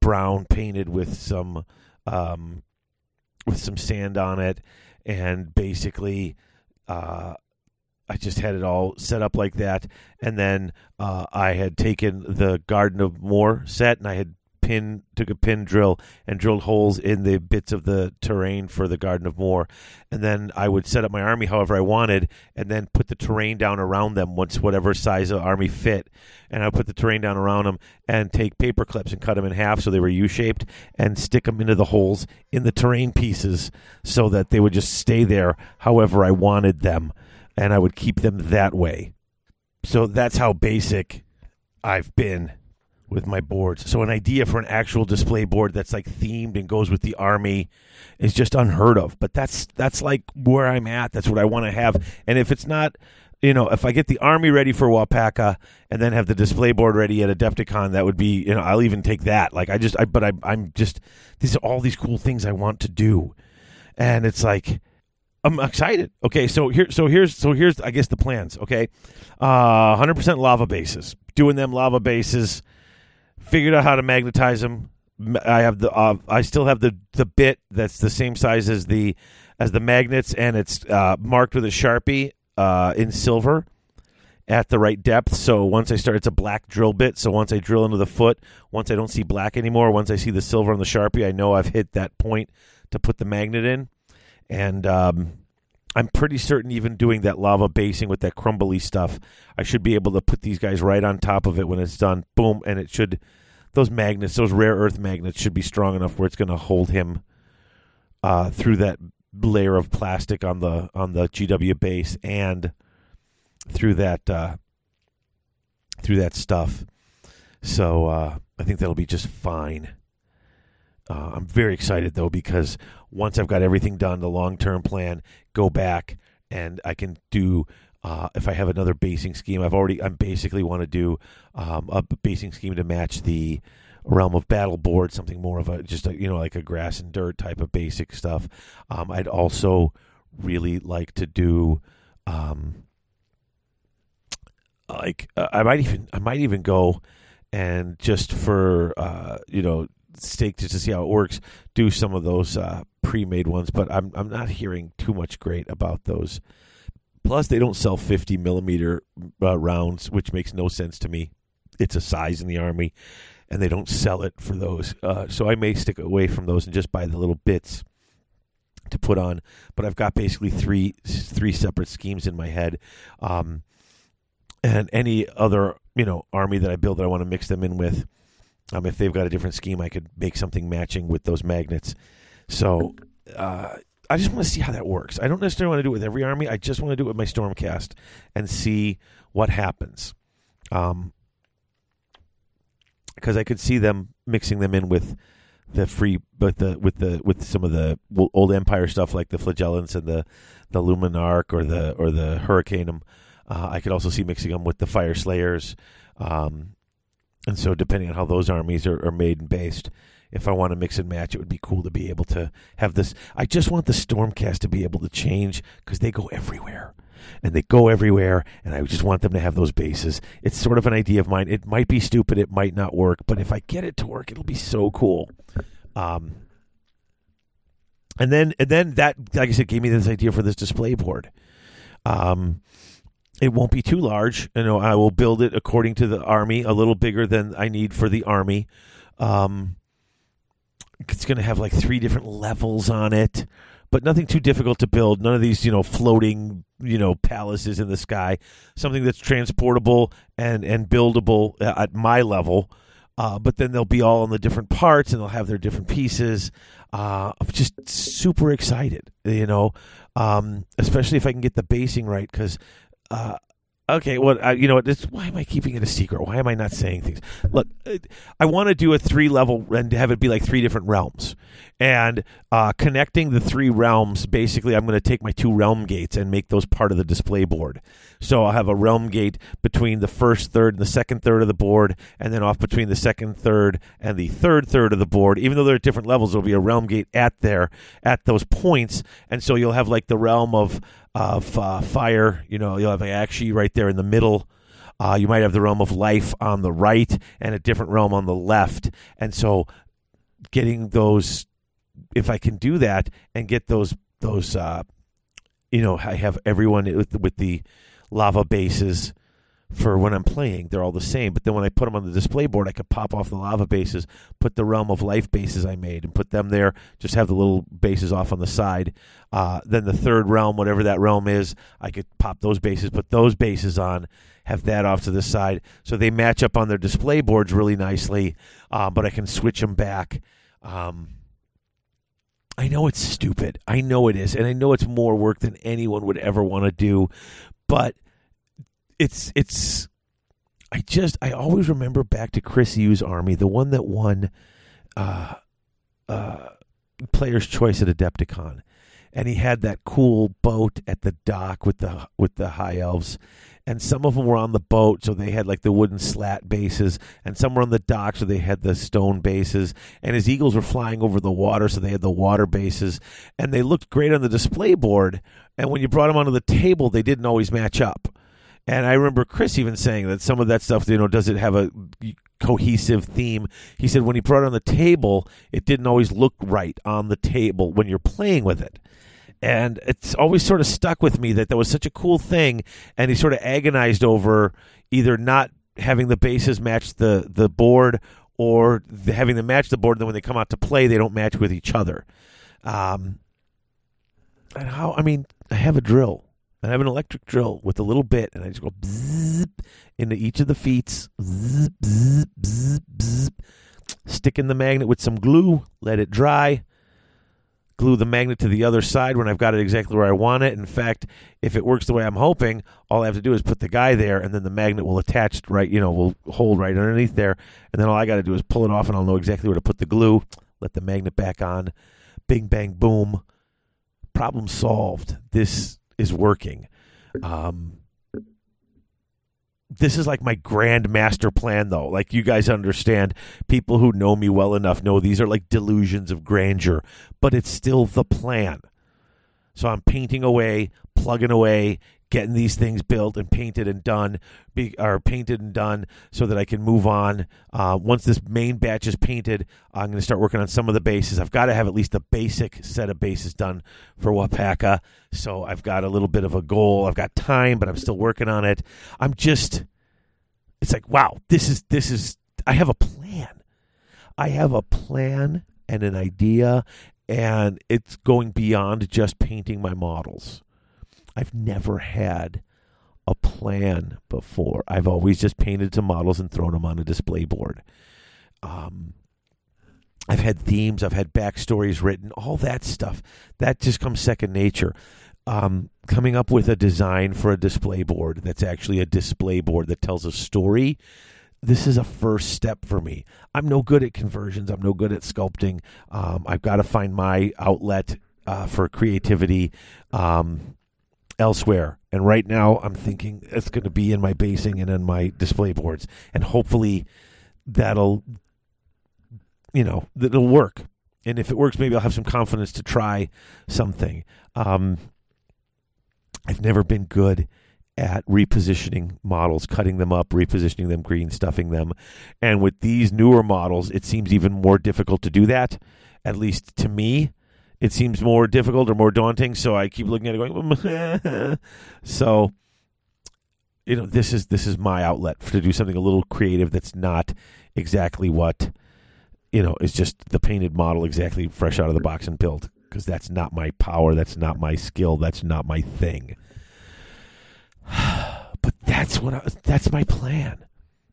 brown painted with some um, with some sand on it, and basically uh, I just had it all set up like that, and then uh, I had taken the Garden of Morr set, and I had pin took a pin drill and drilled holes in the bits of the terrain for the Garden of Morr, and then I would set up my army however I wanted, and then put the terrain down around them once whatever size of army fit, and I would put the terrain down around them and take paper clips and cut them in half so they were U shaped and stick them into the holes in the terrain pieces so that they would just stay there however I wanted them, and I would keep them that way. So that's how basic I've been with my boards. So an idea for an actual display board that's like themed and goes with the army is just unheard of. But that's that's like where I'm at. That's what I want to have. And if it's not, you know, if I get the army ready for Wapaka and then have the display board ready at Adepticon, that would be, you know, I'll even take that. Like I just, I, but I, I'm just, these are all these cool things I want to do, and it's like. I'm excited. Okay, so here, so here's, so here's, I guess the plans. Okay, uh, 100% lava bases. Doing them lava bases figured out how to magnetize them. I have the uh, I still have the the bit that's the same size as the as the magnets, and it's uh, marked with a sharpie uh, in silver at the right depth. So once I start, it's a black drill bit. So once I drill into the foot, once I don't see black anymore, once I see the silver on the sharpie, I know I've hit that point to put the magnet in, and um, I'm pretty certain even doing that lava basing with that crumbly stuff, I should be able to put these guys right on top of it when it's done. Boom, and it should those magnets, those rare earth magnets, should be strong enough where it's going to hold him uh, through that layer of plastic on the on the GW base and through that uh, through that stuff. So uh, I think that'll be just fine. Uh, I'm very excited though because once I've got everything done, the long term plan, go back and I can do. Uh, if I have another basing scheme, I've already. I basically want to do um, a basing scheme to match the realm of battle board, something more of a just a, you know like a grass and dirt type of basic stuff. Um, I'd also really like to do. Um, like uh, I might even I might even go and just for uh, you know stake just to see how it works, do some of those uh, pre-made ones. But I'm I'm not hearing too much great about those. Plus, they don't sell 50 millimeter uh, rounds, which makes no sense to me. It's a size in the army, and they don't sell it for those. Uh, so I may stick away from those and just buy the little bits to put on. But I've got basically three three separate schemes in my head. Um, and any other you know army that I build that I want to mix them in with. Um, if they've got a different scheme, I could make something matching with those magnets. So uh, I just want to see how that works. I don't necessarily want to do it with every army. I just want to do it with my Stormcast and see what happens. Um, because I could see them mixing them in with the free, but the with the with some of the old Empire stuff like the Flagellants and the the Luminark or the or the Hurricanum. Uh, I could also see mixing them with the Fyreslayers. Um, and so, depending on how those armies are, are made and based, if I want to mix and match, it would be cool to be able to have this. I just want the Stormcast to be able to change because they go everywhere. And they go everywhere, and I just want them to have those bases. It's sort of an idea of mine. It might be stupid, it might not work, but if I get it to work, it'll be so cool. Um, and then, and then that, like I said, gave me this idea for this display board. Um, it won't be too large. You know, I will build it according to the army, a little bigger than I need for the army. Um, it's going to have like three different levels on it, but nothing too difficult to build. None of these, you know, floating, you know, palaces in the sky. Something that's transportable and and buildable at my level. Uh, but then they'll be all in the different parts and they'll have their different pieces. Uh, I'm just super excited, you know, um, especially if I can get the basing right because uh, okay, well, you know what? This, why am I keeping it a secret? Why am I not saying things? Look, I want to do a three level and have it be like three different realms, and uh, connecting the three realms. Basically, I'm going to take my two realm gates and make those part of the display board. So I'll have a realm gate between the first third and the second third of the board, and then off between the second third and the third third of the board. Even though they're at different levels, there'll be a realm gate at there at those points, and so you'll have like the realm of of uh, fire. You know, you'll have Aqshy right there in the middle. Uh, you might have the realm of life on the right and a different realm on the left. And so, getting those, if I can do that and get those, those, uh, you know, I have everyone with, with the lava bases for when I'm playing. They're all the same. But then when I put them on the display board, I could pop off the lava bases, put the realm of life bases I made, and put them there. Just have the little bases off on the side. Uh, then the third realm, whatever that realm is, I could pop those bases, put those bases on, have that off to the side, so they match up on their display boards really nicely. Uh, but I can switch them back. Um, I know it's stupid. I know it is, and I know it's more work than anyone would ever want to do. But it's it's. I just I always remember back to Chris Yu's army, the one that won uh, uh, Player's Choice at Adepticon, and he had that cool boat at the dock with the with the high elves, and some of them were on the boat, so they had like the wooden slat bases, and some were on the dock, so they had the stone bases, and his eagles were flying over the water, so they had the water bases, and they looked great on the display board, and when you brought them onto the table, they didn't always match up. And I remember Chris even saying that some of that stuff, you know, does it have a cohesive theme? He said when he brought it on the table, it didn't always look right on the table when you're playing with it. And it's always sort of stuck with me that that was such a cool thing. And he sort of agonized over either not having the bases match the, the board or having them match the board. Then when they come out to play, they don't match with each other. Um, and how, I mean, I have a drill I have an electric drill with a little bit, and I just go into each of the feet, stick in the magnet with some glue, let it dry, glue the magnet to the other side when I've got it exactly where I want it. In fact, if it works the way I'm hoping, all I have to do is put the guy there, and then the magnet will attach right, you know, will hold right underneath there, and then all I got to do is pull it off, and I'll know exactly where to put the glue. Let the magnet back on, bing bang boom, problem solved. This is working. Um, this is like my grand master plan, though. Like you guys understand, people who know me well enough know these are like delusions of grandeur, but it's still the plan. So I'm painting away, plugging away, getting these things built and painted and done, be, or painted and done, so that I can move on. Uh, once this main batch is painted, I'm going to start working on some of the bases. I've got to have at least a basic set of bases done for Wapaka, so I've got a little bit of a goal. I've got time, but I'm still working on it. I'm just, it's like, wow, this is this is. I have a plan. I have a plan and an idea, and it's going beyond just painting my models. I've never had a plan before. I've always just painted some models and thrown them on a display board. Um, I've had themes, I've had backstories written, all that stuff. That just comes second nature. Um, coming up with a design for a display board that's actually a display board that tells a story. This is a first step for me. I'm no good at conversions. I'm no good at sculpting. Um, I've got to find my outlet uh, for creativity. Um, elsewhere. And right now, I'm thinking it's going to be in my basing and in my display boards, and hopefully, that'll, you know, that'll work. And if it works, maybe I'll have some confidence to try something. Um, I've never been good at repositioning models, cutting them up, repositioning them, green stuffing them. And with these newer models, it seems even more difficult to do that, at least to me it seems more difficult or more daunting. So I keep looking at it going, so you know, this is this is my outlet to do something a little creative that's not exactly what you know is just the painted model exactly fresh out of the box and built because that's not my power, that's not my skill, that's not my thing. but that's what I, that's my plan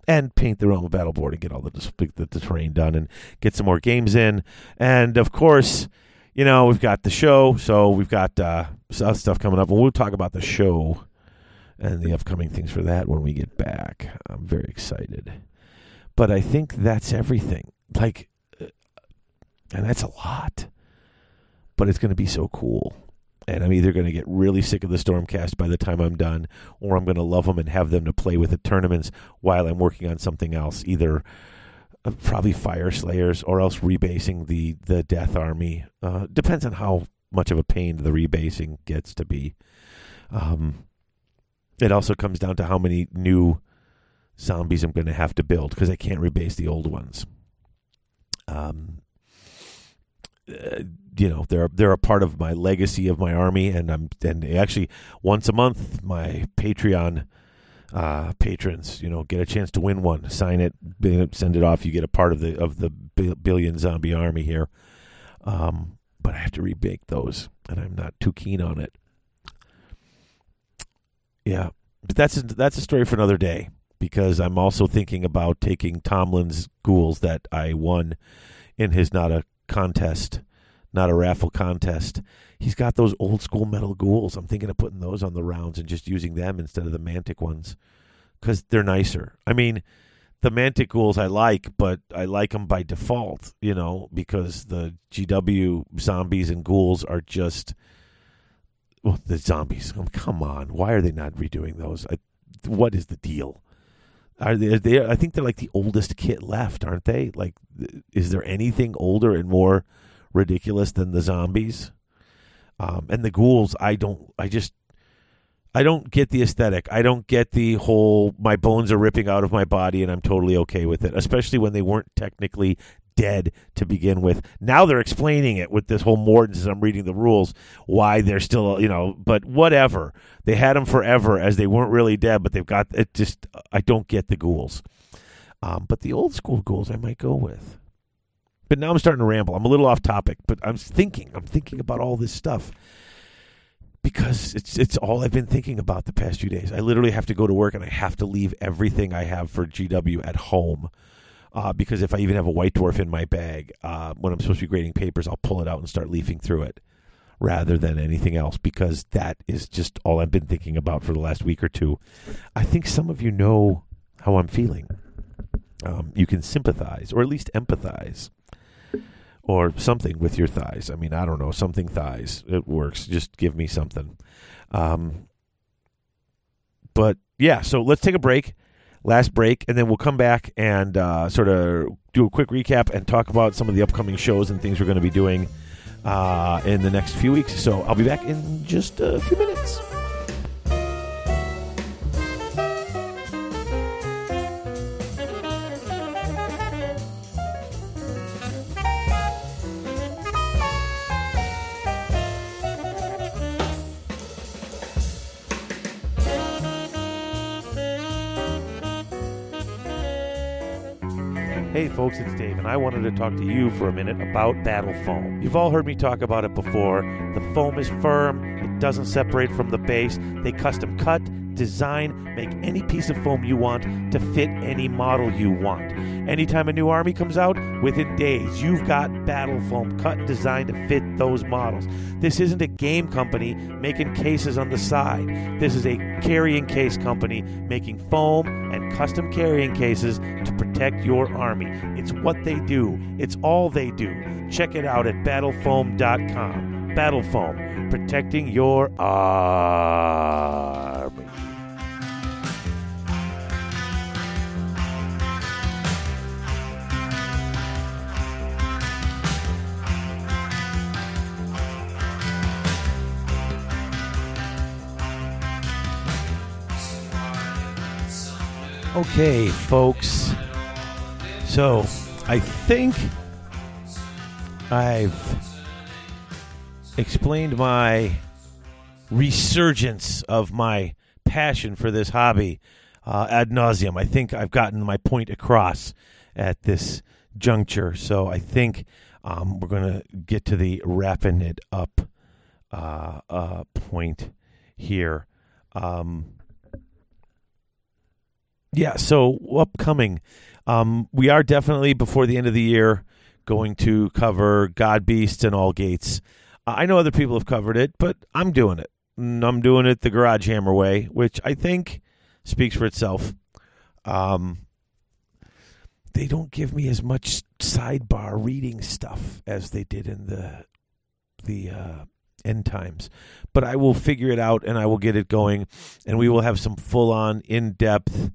and paint the realm of battle board and get all the, the, the terrain done and get some more games in. And of course, you know, we've got the show, so we've got uh, stuff coming up, and we'll talk about the show and the upcoming things for that when we get back. I'm very excited, but I think that's everything. Like, uh, and that's a lot, but it's going to be so cool. And I'm either going to get really sick of the Stormcast by the time I'm done, or I'm going to love them and have them to play with at tournaments while I'm working on something else, either uh, probably Fyreslayers or else rebasing the the Death Army. Uh, depends on how much of a pain the rebasing gets to be. Um, it also comes down to how many new zombies I'm going to have to build because I can't rebase the old ones. Um, uh, you know they're they're a part of my legacy of my army, and I'm and actually once a month my Patreon uh, patrons, you know, get a chance to win one. Sign it, send it off. You get a part of the of the billion zombie army here. Um, but I have to rebake those, and I'm not too keen on it. Yeah, but that's a, that's a story for another day because I'm also thinking about taking Tomlin's ghouls that I won in his not a contest, not a raffle contest. He's got those old school metal ghouls. I'm thinking of putting those on the rounds and just using them instead of the Mantic ones because they're nicer. I mean, the Mantic ghouls I like, but I like them by default, you know, because the GW zombies and ghouls are just well, the zombies. Oh, come on, why are they not redoing those? I, what is the deal? Are they, are they? I think they're like the oldest kit left, aren't they? Like, is there anything older and more ridiculous than the zombies? Um, and the ghouls, I don't. I just I don't get the aesthetic. I don't get the whole my bones are ripping out of my body and I'm totally okay with it, especially when they weren't technically dead to begin with. Now they're explaining it with this whole Mordants as I'm reading the rules why they're still, you know, but whatever. They had them forever as they weren't really dead, but they've got it just I don't get the ghouls. Um, but the old school ghouls I might go with. But now I'm starting to ramble. I'm a little off topic, but I'm thinking. I'm thinking about all this stuff because it's it's all I've been thinking about the past few days. I literally have to go to work and I have to leave everything I have for GW at home. Uh, because if I even have a white dwarf in my bag, uh, when I'm supposed to be grading papers, I'll pull it out and start leafing through it rather than anything else because that is just all I've been thinking about for the last week or two. I think some of you know how I'm feeling. Um, you can sympathize or at least empathize or something with your thighs. I mean, I don't know, something thighs. It works. Just give me something. Um, but yeah, so let's take a break, last break, and then we'll come back and uh, sort of do a quick recap and talk about some of the upcoming shows and things we're going to be doing uh, in the next few weeks. So I'll be back in just a few minutes. Hey folks, it's Dave, and I wanted to talk to you for a minute about Battle Foam. You've all heard me talk about it before. The foam is firm, it doesn't separate from the base. They custom cut, design, make any piece of foam you want to fit any model you want. Anytime a new army comes out, within days, you've got battle foam cut and designed to fit those models. This isn't a game company making cases on the side. This is a carrying case company making foam custom carrying cases to protect your army. It's what they do, it's all they do. Check it out at battlefoam.com. Battlefoam, protecting your army. Okay, folks. So, I think I've explained my resurgence of my passion for this hobby uh, ad nauseum. I think I've gotten my point across at this juncture. So I think um, we're going to get to the wrapping it up uh, uh, point here. Um, yeah, so upcoming. Um, we are definitely before the end of the year going to cover Godbeasts and All Gates. I know other people have covered it, but I'm doing it. I'm doing it the Garage Hammer way, which I think speaks for itself. Um, they don't give me as much sidebar reading stuff as they did in the the uh, end times, but I will figure it out and I will get it going, and we will have some full on in depth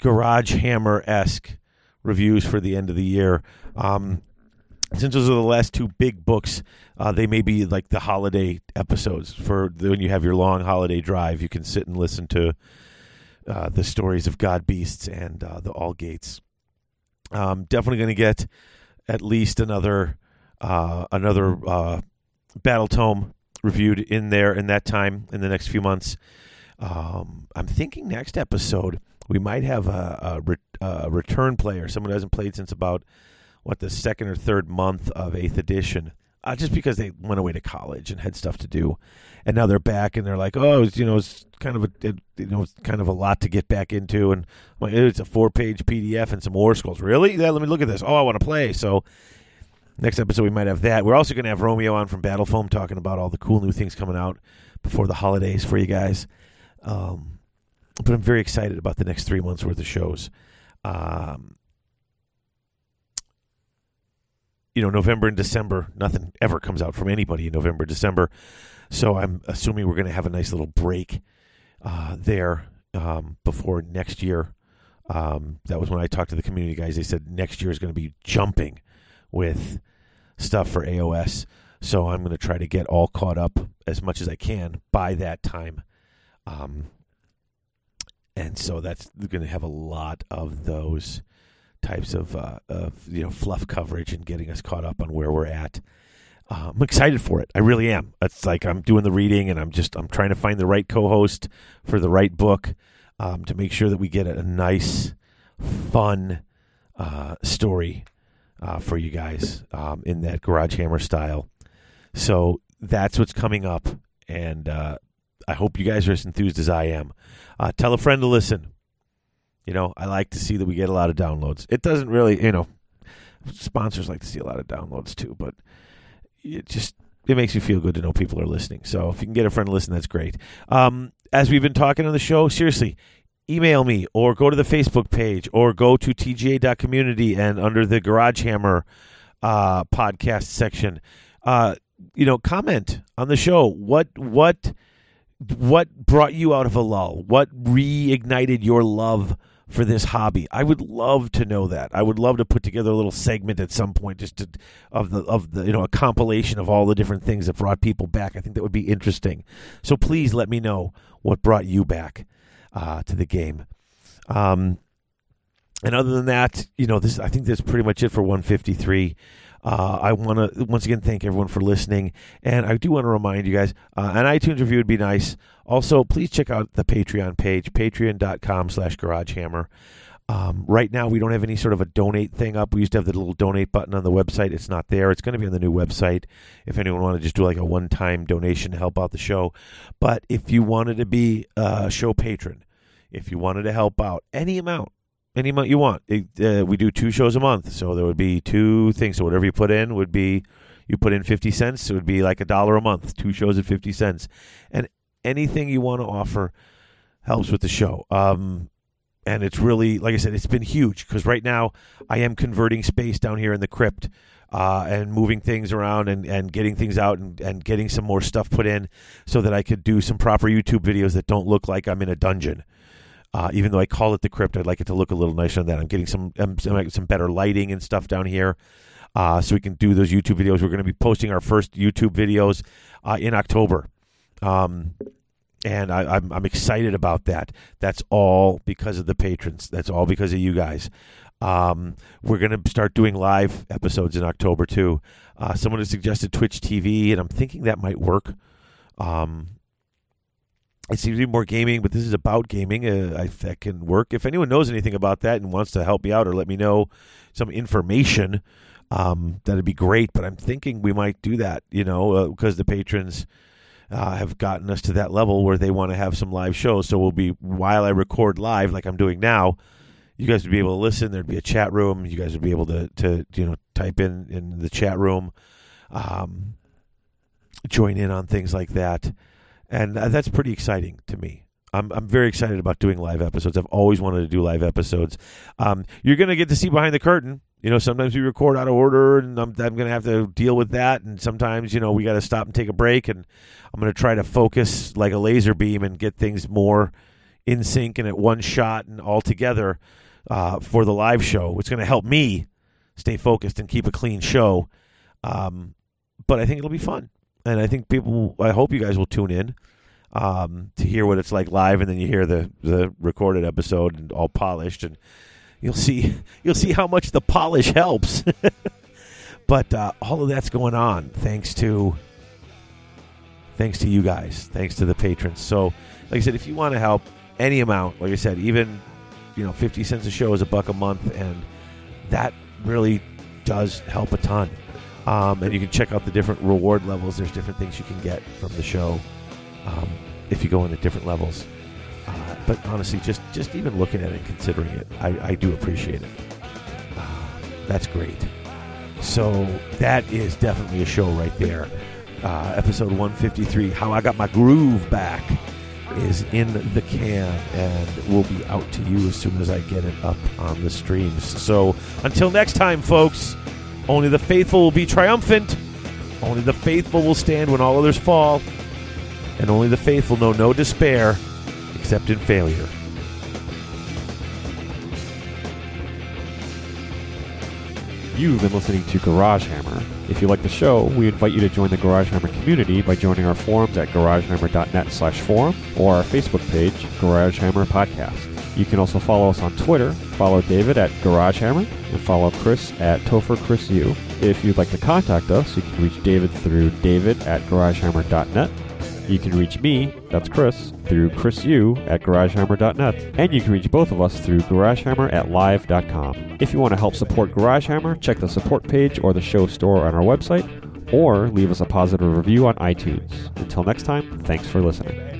Garage Hammer esque reviews for the end of the year. Um, since those are the last two big books, uh, they may be like the holiday episodes for when you have your long holiday drive. You can sit and listen to uh, the stories of Godbeasts and uh, the All Gates. Um, definitely going to get at least another uh, another uh, Battletome reviewed in there in that time in the next few months. Um, I'm thinking next episode we might have a, a, re- a return player, someone who hasn't played since about what the second or third month of Eighth Edition, uh, just because they went away to college and had stuff to do, and now they're back and they're like, oh, it's, you know, it's kind of a it, you know, it's kind of a lot to get back into, and like, it's a four page PDF and some warscrolls. Really? Yeah, let me look at this. Oh, I want to play. So next episode we might have that. We're also going to have Romeo on from Battle Foam talking about all the cool new things coming out before the holidays for you guys. Um, but I'm very excited about the next three months worth of shows. Um, you know, November and December, nothing ever comes out from anybody in November, December. So I'm assuming we're going to have a nice little break uh, there um, before next year. Um, that was when I talked to the community guys. They said next year is going to be jumping with stuff for AOS. So I'm going to try to get all caught up as much as I can by that time. Um, and so that's going to have a lot of those types of, uh, of you know fluff coverage and getting us caught up on where we're at. Uh, I'm excited for it. I really am. It's like I'm doing the reading, and I'm just I'm trying to find the right co-host for the right book um, to make sure that we get a, nice, fun uh, story uh, for you guys um, in that Garage Hammer style. So that's what's coming up, and uh, I hope you guys are as enthused as I am. Uh, tell a friend to listen. You know, I like to see that we get a lot of downloads. It doesn't really, you know, sponsors like to see a lot of downloads too, but it just it makes me feel good to know people are listening. So if you can get a friend to listen, that's great. Um, as we've been talking on the show, seriously, email me or go to the Facebook page or go to tga.community and under the Garage Hammer uh, podcast section, uh, you know, comment on the show. What what what brought you out of a lull? What reignited your love for this hobby? I would love to know that. I would love to put together a little segment at some point, just to, of the of the you know a compilation of all the different things that brought people back. I think that would be interesting. So please let me know what brought you back uh, to the game. Um, and other than that, you know, this I think that's pretty much it for 153. Uh, I want to once again thank everyone for listening, and I do want to remind you guys uh, an iTunes review would be nice. Also, please check out the Patreon page, patreon.com/slash GarageHammer. Um, right now, we don't have any sort of a donate thing up. We used to have the little donate button on the website. It's not there. It's going to be on the new website. If anyone wanted to just do like a one-time donation to help out the show, but if you wanted to be a show patron, if you wanted to help out any amount, any amount you want. It, uh, we do two shows a month, so there would be two things. So whatever you put in would be, you put in fifty cents, it would be like a dollar a month. Two shows at fifty cents, and anything you want to offer helps with the show. Um, and it's really, like I said, it's been huge because right now I am converting space down here in the crypt. Uh, and moving things around and, and getting things out and, and getting some more stuff put in so that I could do some proper YouTube videos that don't look like I'm in a dungeon. Uh, even though I call it the crypt, I'd like it to look a little nicer than that. I'm getting some um, some, some better lighting and stuff down here, uh, so we can do those YouTube videos. We're going to be posting our first YouTube videos uh, in October, um, and I, I'm I'm excited about that. That's all because of the patrons. That's all because of you guys. Um, we're going to start doing live episodes in October too. Uh, someone has suggested Twitch TV, and I'm thinking that might work. Um, it seems to be more gaming, but this is about gaming. Uh, I, that can work. If anyone knows anything about that and wants to help me out or let me know some information, um, that'd be great. But I'm thinking we might do that, you know, because uh, the patrons uh, have gotten us to that level where they want to have some live shows. So we'll be while I record live, like I'm doing now. You guys would be able to listen. There'd be a chat room. You guys would be able to, to you know, type in in the chat room, um, join in on things like that and uh, that's pretty exciting to me. I'm I'm very excited about doing live episodes. I've always wanted to do live episodes. Um, you're going to get to see behind the curtain. You know, sometimes we record out of order, and I'm, I'm going to have to deal with that. And sometimes, you know, we got to stop and take a break. And I'm going to try to focus like a laser beam and get things more in sync and at one shot and all together uh, for the live show. It's going to help me stay focused and keep a clean show. Um, but I think it'll be fun and I think people. I hope you guys will tune in um, to hear what it's like live, and then you hear the the recorded episode and all polished, and you'll see you'll see how much the polish helps. But uh, all of that's going on thanks to thanks to you guys, thanks to the patrons. So, like I said, if you want to help any amount, like I said, even you know, fifty cents a show is a buck a month, and that really does help a ton. Um, and you can check out the different reward levels. There's different things you can get from the show um, if you go into different levels. Uh, but honestly, just just even looking at it, and considering it, I, I do appreciate it. Uh, that's great. So that is definitely a show right there. Uh, episode 153, How I Got My Groove Back, is in the can and will be out to you as soon as I get it up on the streams. So until next time, folks, only the faithful will be triumphant. Only the faithful will stand when all others fall. And only the faithful know no despair except in failure. You've been listening to Garage Hammer. If you like the show, we invite you to join the Garage Hammer community by joining our forums at garagehammer.net slash forum or our Facebook page, Garage Hammer Podcast. You can also follow us on Twitter. Follow David at GarageHammer and follow Chris at TopherChrisU. If you'd like to contact us, you can reach David through david at garagehammer.net. You can reach me, that's Chris, through chrisu at garagehammer.net. And you can reach both of us through garagehammer at live.com. If you want to help support GarageHammer, check the support page or the show store on our website, or leave us a positive review on iTunes. Until next time, thanks for listening.